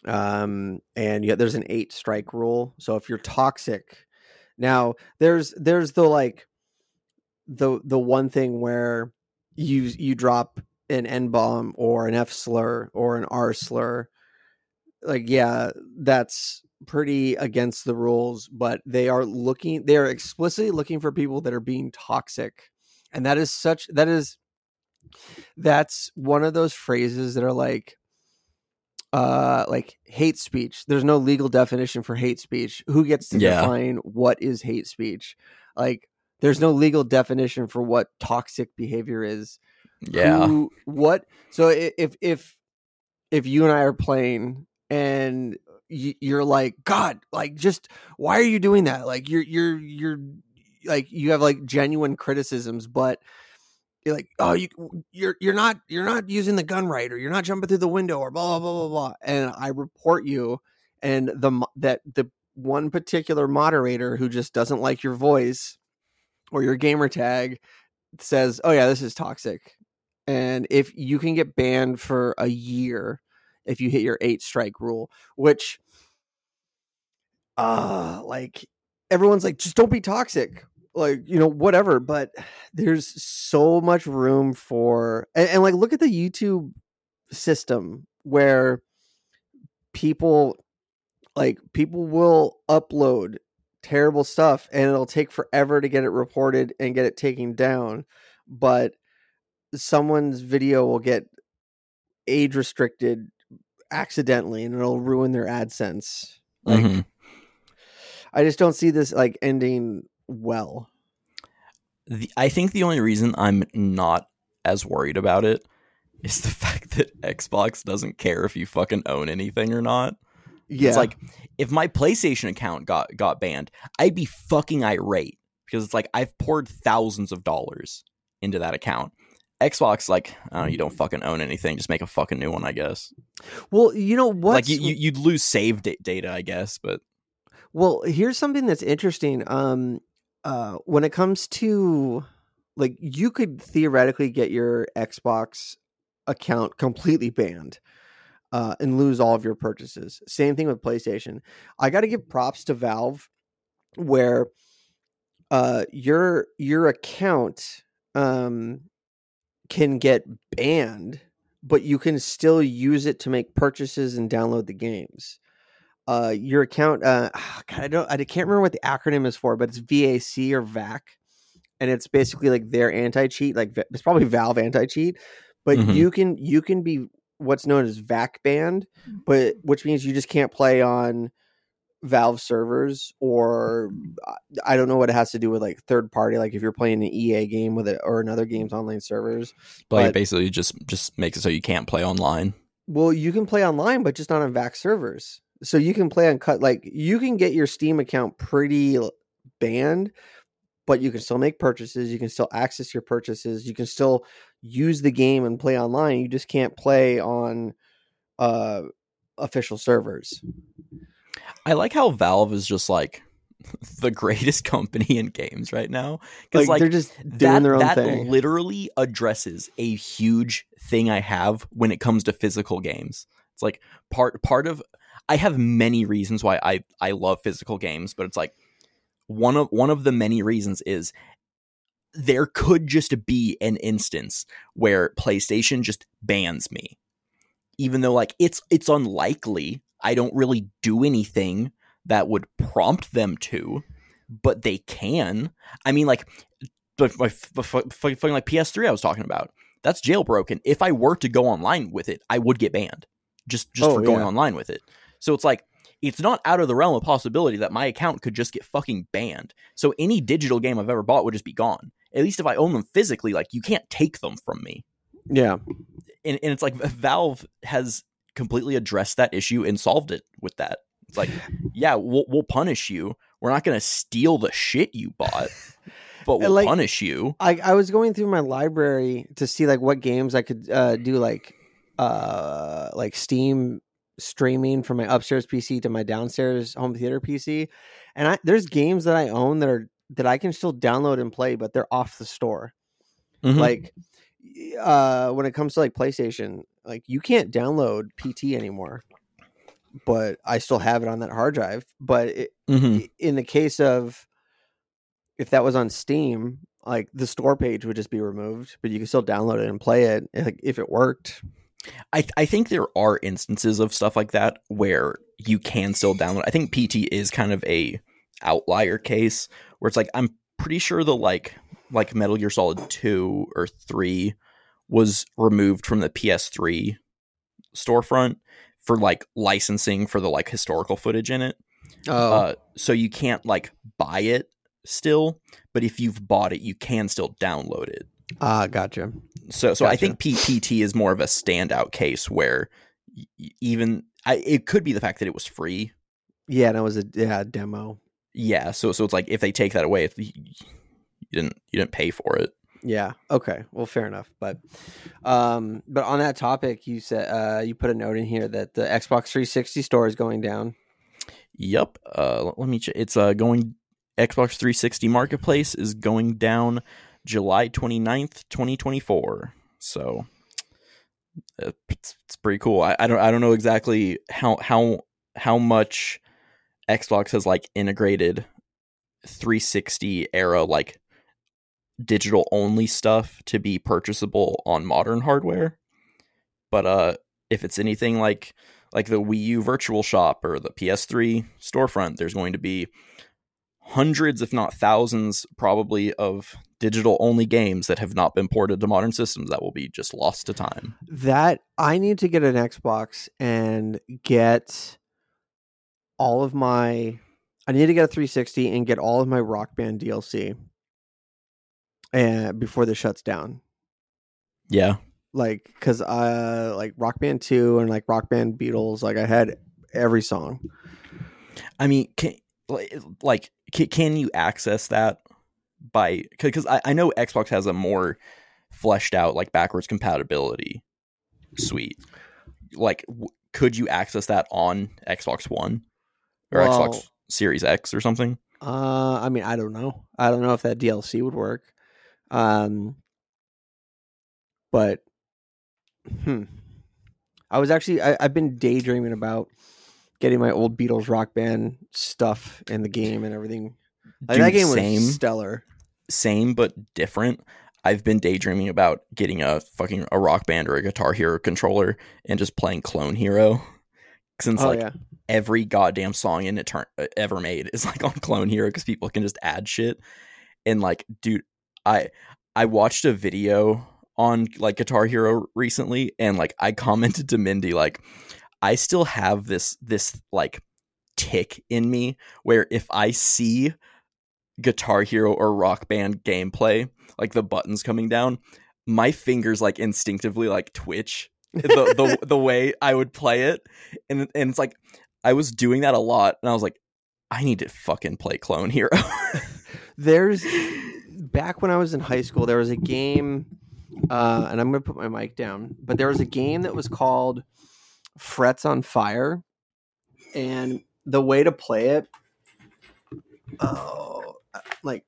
um, and yet there's an eight strike rule. So if you're toxic, now there's there's the like the the one thing where you you drop an N bomb or an F slur or an R slur, like yeah, that's pretty against the rules, but they are looking they are explicitly looking for people that are being toxic. And that is such that is that's one of those phrases that are like uh like hate speech. There's no legal definition for hate speech. Who gets to Yeah. define what is hate speech? Like there's no legal definition for what toxic behavior is yeah who, what so if if if you and i are playing and you're like god like just why are you doing that? Like you're you're you're like you have like genuine criticisms but you're like oh you you're you're not you're not using the gun right or you're not jumping through the window or blah blah blah blah blah. And i report you and the that the one particular moderator who just doesn't like your voice or your gamer tag says oh yeah this is toxic. And if you can get banned for a year if you hit your eight strike rule which uh like everyone's like just don't be toxic. Like you know whatever but there's so much room for and, and like look at the youtube system where people like people will upload terrible stuff and it'll take forever to get it reported and get it taken down but someone's video will get age restricted accidentally and it'll ruin their AdSense. Like Mhm. I just don't see this like ending well. the, I think the only reason I'm not as worried about it is the fact that Xbox doesn't care if you fucking own anything or not. Yeah. It's like if my PlayStation account got got banned, I'd be fucking irate because it's like I've poured thousands of dollars into that account. Xbox, like, oh, you don't fucking own anything. Just make a fucking new one, I guess. well, you know what? like, you, you, you'd lose save da- data, I guess, but Well, here's something that's interesting. Um, uh, when it comes to like, you could theoretically get your Xbox account completely banned, uh, and lose all of your purchases. Same thing with PlayStation. I got to give props to Valve, where, uh, your your account, um, can get banned, but you can still use it to make purchases and download the games uh, your account. Uh, God, I don't. I can't remember what the acronym is for, but it's VAC or VAC, and it's basically like their anti cheat. Like it's probably Valve anti cheat, but Mhm. you can you can be what's known as VAC banned, but which means you just can't play on Valve servers or uh, I don't know what it has to do with like third party. Like if you're playing an EA game with it or another game's online servers. like But- it basically just just makes it so you can't play online. Well, you can play online, but just not on VAC servers. So you can play on cut like you can get your Steam account pretty banned, but you can still make purchases. You can still access your purchases. You can still use the game and play online. You just can't play on uh official servers. I like how Valve is just like the greatest company in games right now because Like, like, they're just doing that, their own that thing. literally addresses a huge thing I have when it comes to physical games. It's like part part of I have many reasons why I I love physical games, but it's like one of one of the many reasons is there could just be an instance where PlayStation just bans me. Even though like it's it's unlikely, I don't really do anything that would prompt them to, but they can. I mean like but my fucking like PS3 I was talking about. That's jailbroken. If I were to go online with it, I would get banned. Just just Oh, for going yeah. online with it. So it's like it's not out of the realm of possibility that my account could just get fucking banned. So any digital game I've ever bought would just be gone. At least if I own them physically, like you can't take them from me. Yeah. And, and it's like Valve has completely addressed that issue and solved it with that. It's like, yeah, we'll, we'll punish you. We're not going to steal the shit you bought, but we'll like- punish you. I, I was going through my library to see like what games I could uh, do like uh like Steam streaming from my upstairs PC to my downstairs home theater PC, and I there's games that I own that are that I can still download and play, but they're off the store. Mhm. Like uh when it comes to like PlayStation, like you can't download PT anymore, but I still have it on that hard drive. But it, Mhm. in the case of if that was on Steam, like the store page would just be removed, but you can still download it and play it like, if it worked. I I think there are instances of stuff like that where you can still download. I think PT is kind of a outlier case where it's like I'm pretty sure the like like Metal Gear Solid 2 or 3 was removed from the PS3 storefront for like licensing for the like historical footage in it. Oh, Uh, so you can't like buy it still, but if you've bought it, you can still download it. ah, gotcha. So, so I think PPT is more of a standout case where even I, it could be the fact that it was free. Yeah, and it was a yeah demo. Yeah. So, so it's like if they take that away, it's, you didn't you didn't pay for it. Yeah. Okay. Well, fair enough. But, um, but on that topic, you said uh, you put a note in here that the Xbox 360 store is going down. Yep. Uh, let- me. Ch- it's uh going. Xbox 360 Marketplace is going down July 29th, 2024. So uh, it's, it's pretty cool. I, I don't I don't know exactly how how how much Xbox has like integrated 360 era like digital only stuff to be purchasable on modern hardware. But uh if it's anything like like the Wii U Virtual Shop or the PS3 storefront, there's going to be hundreds, if not thousands, probably of digital only games that have not been ported to modern systems that will be just lost to time. That I need to get an Xbox and get all of my. I need to get a 360 and get all of my Rock Band DLC. And before this shuts down. Yeah. Like, cause uh, like Rock Band Two and like Rock Band Beatles, like I had every song. I mean, can like, like can, can you access that by because I, I know Xbox has a more fleshed out like backwards compatibility suite. Like, w- could you access that on Xbox One or Well- Xbox Series X or something? Uh, I mean, I don't know. I don't know if that DLC would work. Um, but hmm, I was actually I, I've been daydreaming about getting my old Beatles rock band stuff in the game and everything. Like, that Dude, game same, was stellar. same but different. I've been daydreaming about getting a fucking a rock band or a guitar hero controller and just playing Clone Hero. Since Oh like yeah, every goddamn song in it turn, uh, ever made is like on Clone Hero because people can just add shit. And like, dude, I I watched a video on like Guitar Hero recently, and like I commented to Mindy like, I still have this this like tick in me where if I see Guitar Hero or Rock Band gameplay, like the buttons coming down, my fingers like instinctively like twitch the the the way I would play it, and and it's like I was doing that a lot, and I was like, I need to fucking play Clone Hero. there's back when I was in high school, there was a game, uh, and I'm gonna put my mic down, but there was a game that was called Frets on Fire, and the way to play it, oh, like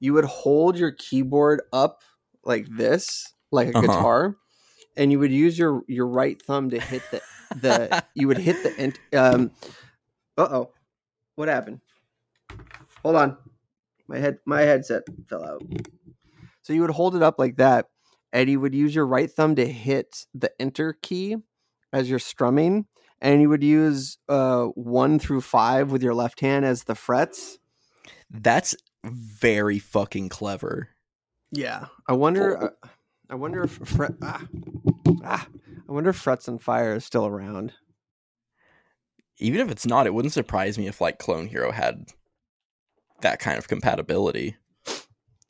you would hold your keyboard up like this, like a Uh-huh. guitar, and you would use your your right thumb to hit the the you would hit the ent- um. Uh oh, what happened? Hold on, my head my headset fell out. So you would hold it up like that, and you would use your right thumb to hit the enter key as you're strumming, and you would use uh one through five with your left hand as the frets. That's very fucking clever. Yeah, I wonder. Uh, I wonder if fret. Ah, ah, I wonder if frets and fire is still around. Even if it's not, it wouldn't surprise me if like Clone Hero had that kind of compatibility.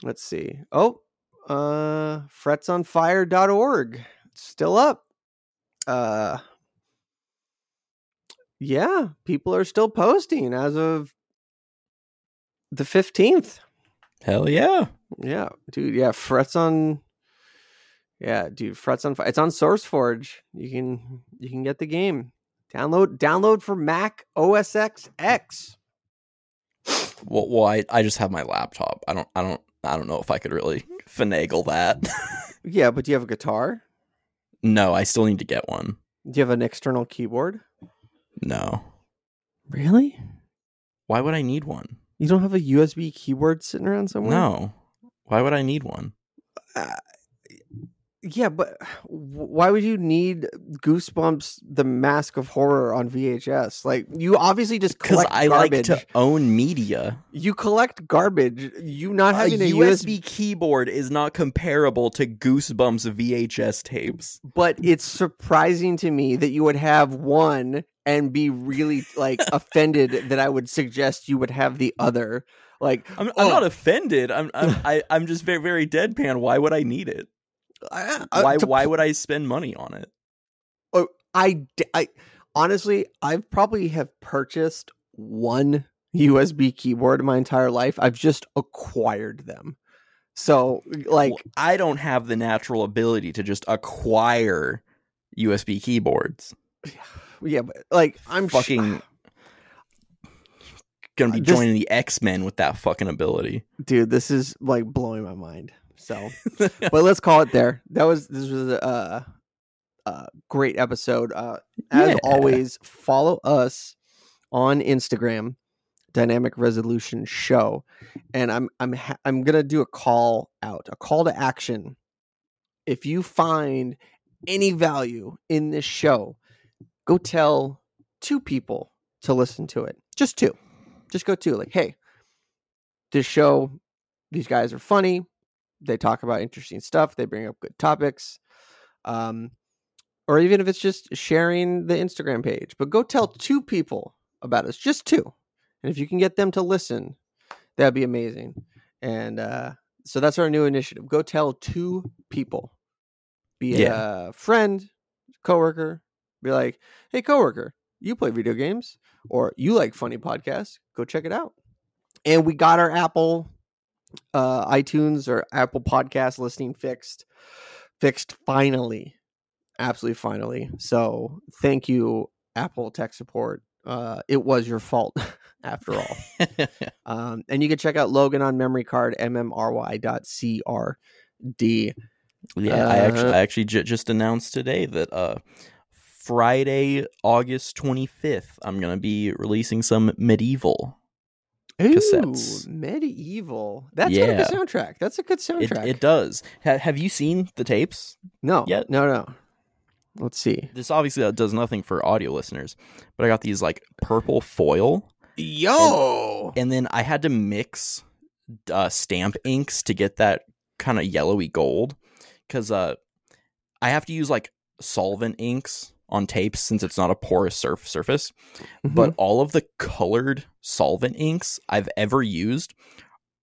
Let's see. Oh, uh fretsonfire.org. Still up. Uh Yeah, people are still posting as of the 15th. Hell yeah. Yeah, dude, yeah, frets on Yeah, dude, frets on fire. It's on SourceForge. You can you can get the game. Download download for Mac OS X X. Well, well I, I just have my laptop. I don't I don't I don't know if I could really finagle that. Yeah, but do you have a guitar? no, I still need to get one. Do you have an external keyboard? No. Really? Why would I need one? You don't have a USB keyboard sitting around somewhere? No. Why would I need one? Uh, yeah, but why would you need Goosebumps: The Mask of Horror on VHS? Like, you obviously just Because I garbage. like to own media. You collect garbage. You not A having a, USB, USB, keyboard is not comparable to Goosebumps VHS tapes. but it's surprising to me that you would have one and be really like offended that I would suggest you would have the other. Like, I'm, I'm Oh. not offended. I'm I'm I, I'm just very very deadpan. Why would I need it? I, I- uh, Why to why would I spend money on it? Oh, I, I- honestly, I've probably have purchased one USB keyboard in my entire life. I've just acquired them. So, like, Well, I don't have the natural ability to just acquire USB keyboards. yeah, but like, I'm sh- fucking gonna be This- joining the X Men with that fucking ability. dude. This is like blowing my mind. So, but let's call it there. That was this was a, a great episode. Uh, as Yeah. always, follow us on Instagram, Dynamic Resolution Show, and I'm I'm ha- I'm gonna do a call out, a call to action. If you find any value in this show, go tell two people to listen to it. Just two. Just go two. Like, hey, this show, these guys are funny. They talk about interesting stuff. They bring up good topics. Um, or even if it's just sharing the Instagram page, but go tell two people about us, just two. And if you can get them to listen, that'd be amazing. And uh, so that's our new initiative. Go tell two people, be Yeah. a friend, coworker, be like, "Hey, coworker, you play video games, or you like funny podcasts? Go check it out." And we got our Apple, uh, iTunes or Apple Podcast listening fixed, fixed finally, absolutely finally. So thank you, Apple tech support. Uh, it was your fault after all. Um, and you can check out Logan on memory card, mmry.crd. Yeah, I actually, Uh, I actually j- just announced today that uh, Friday, August 25th, I'm gonna be releasing some MediEvil. Cassettes. Ooh, MediEvil. That's got a good soundtrack. That's a good soundtrack. it does. Ha- have you seen the tapes? no, yet? no, no. Let's see. This obviously does nothing for audio listeners, but I got these like purple foil, Yo, and then I had to mix uh, stamp inks to get that kind of yellowy gold because uh, I have to use like solvent inks on tapes since it's not a porous surf- surface. Mm-hmm. But all of the colored solvent inks I've ever used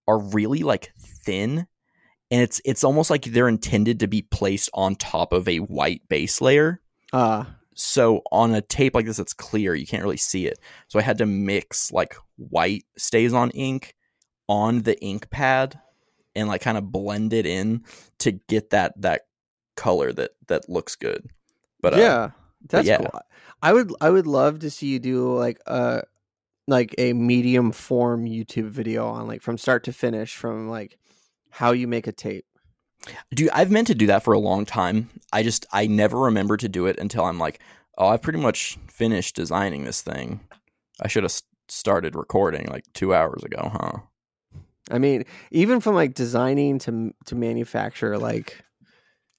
are really like thin, and it's it's almost like they're intended to be placed on top of a white base layer. Uh, so on a tape like this it's clear. You can't really see it. So i had to mix like white StazOn ink on the ink pad and like kind of blend it in to get that that color that that looks good. But uh, yeah, that's yeah. cool. I would, I would love to see you do like a, like a medium form YouTube video on like from start to finish, from like how you make a tape. dude i've meant to do that for a long time i just i never remember to do it until i'm like oh i've pretty much finished designing this thing i should have started recording like two hours ago huh I mean, even from like designing to to manufacture, like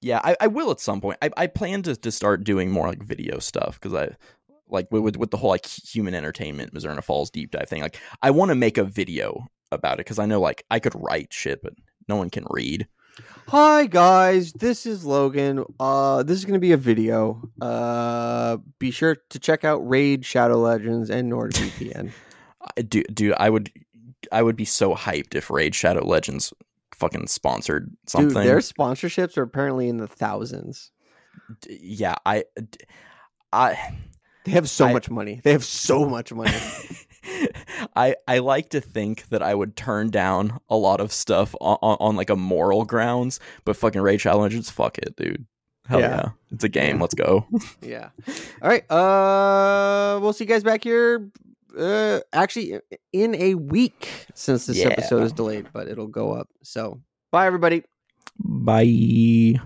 Yeah, I, I will at some point. I, I plan to, to start doing more like video stuff because I like with, with the whole like human entertainment Mizzurna Falls deep dive thing. Like I want to make a video about it because I know like I could write shit, but no one can read. Hi guys, this is Logan. Uh this is going to be a video. Uh be sure to check out Raid Shadow Legends and NordVPN. I, dude, dude, I would I would be so hyped if Raid Shadow Legends fucking sponsored something. Dude, their sponsorships are apparently in the thousands. D- yeah, I d- I They have so I- much money. They have so much money. I I like to think that I would turn down a lot of stuff on, on, on like a moral grounds, but fucking Shadow Legends, fuck it, dude. Hell Yeah. yeah, it's a game. Let's go. yeah. All right. Uh we'll see you guys back here uh actually in a week since this Yeah. episode is delayed, but it'll go up. So, bye everybody. Bye.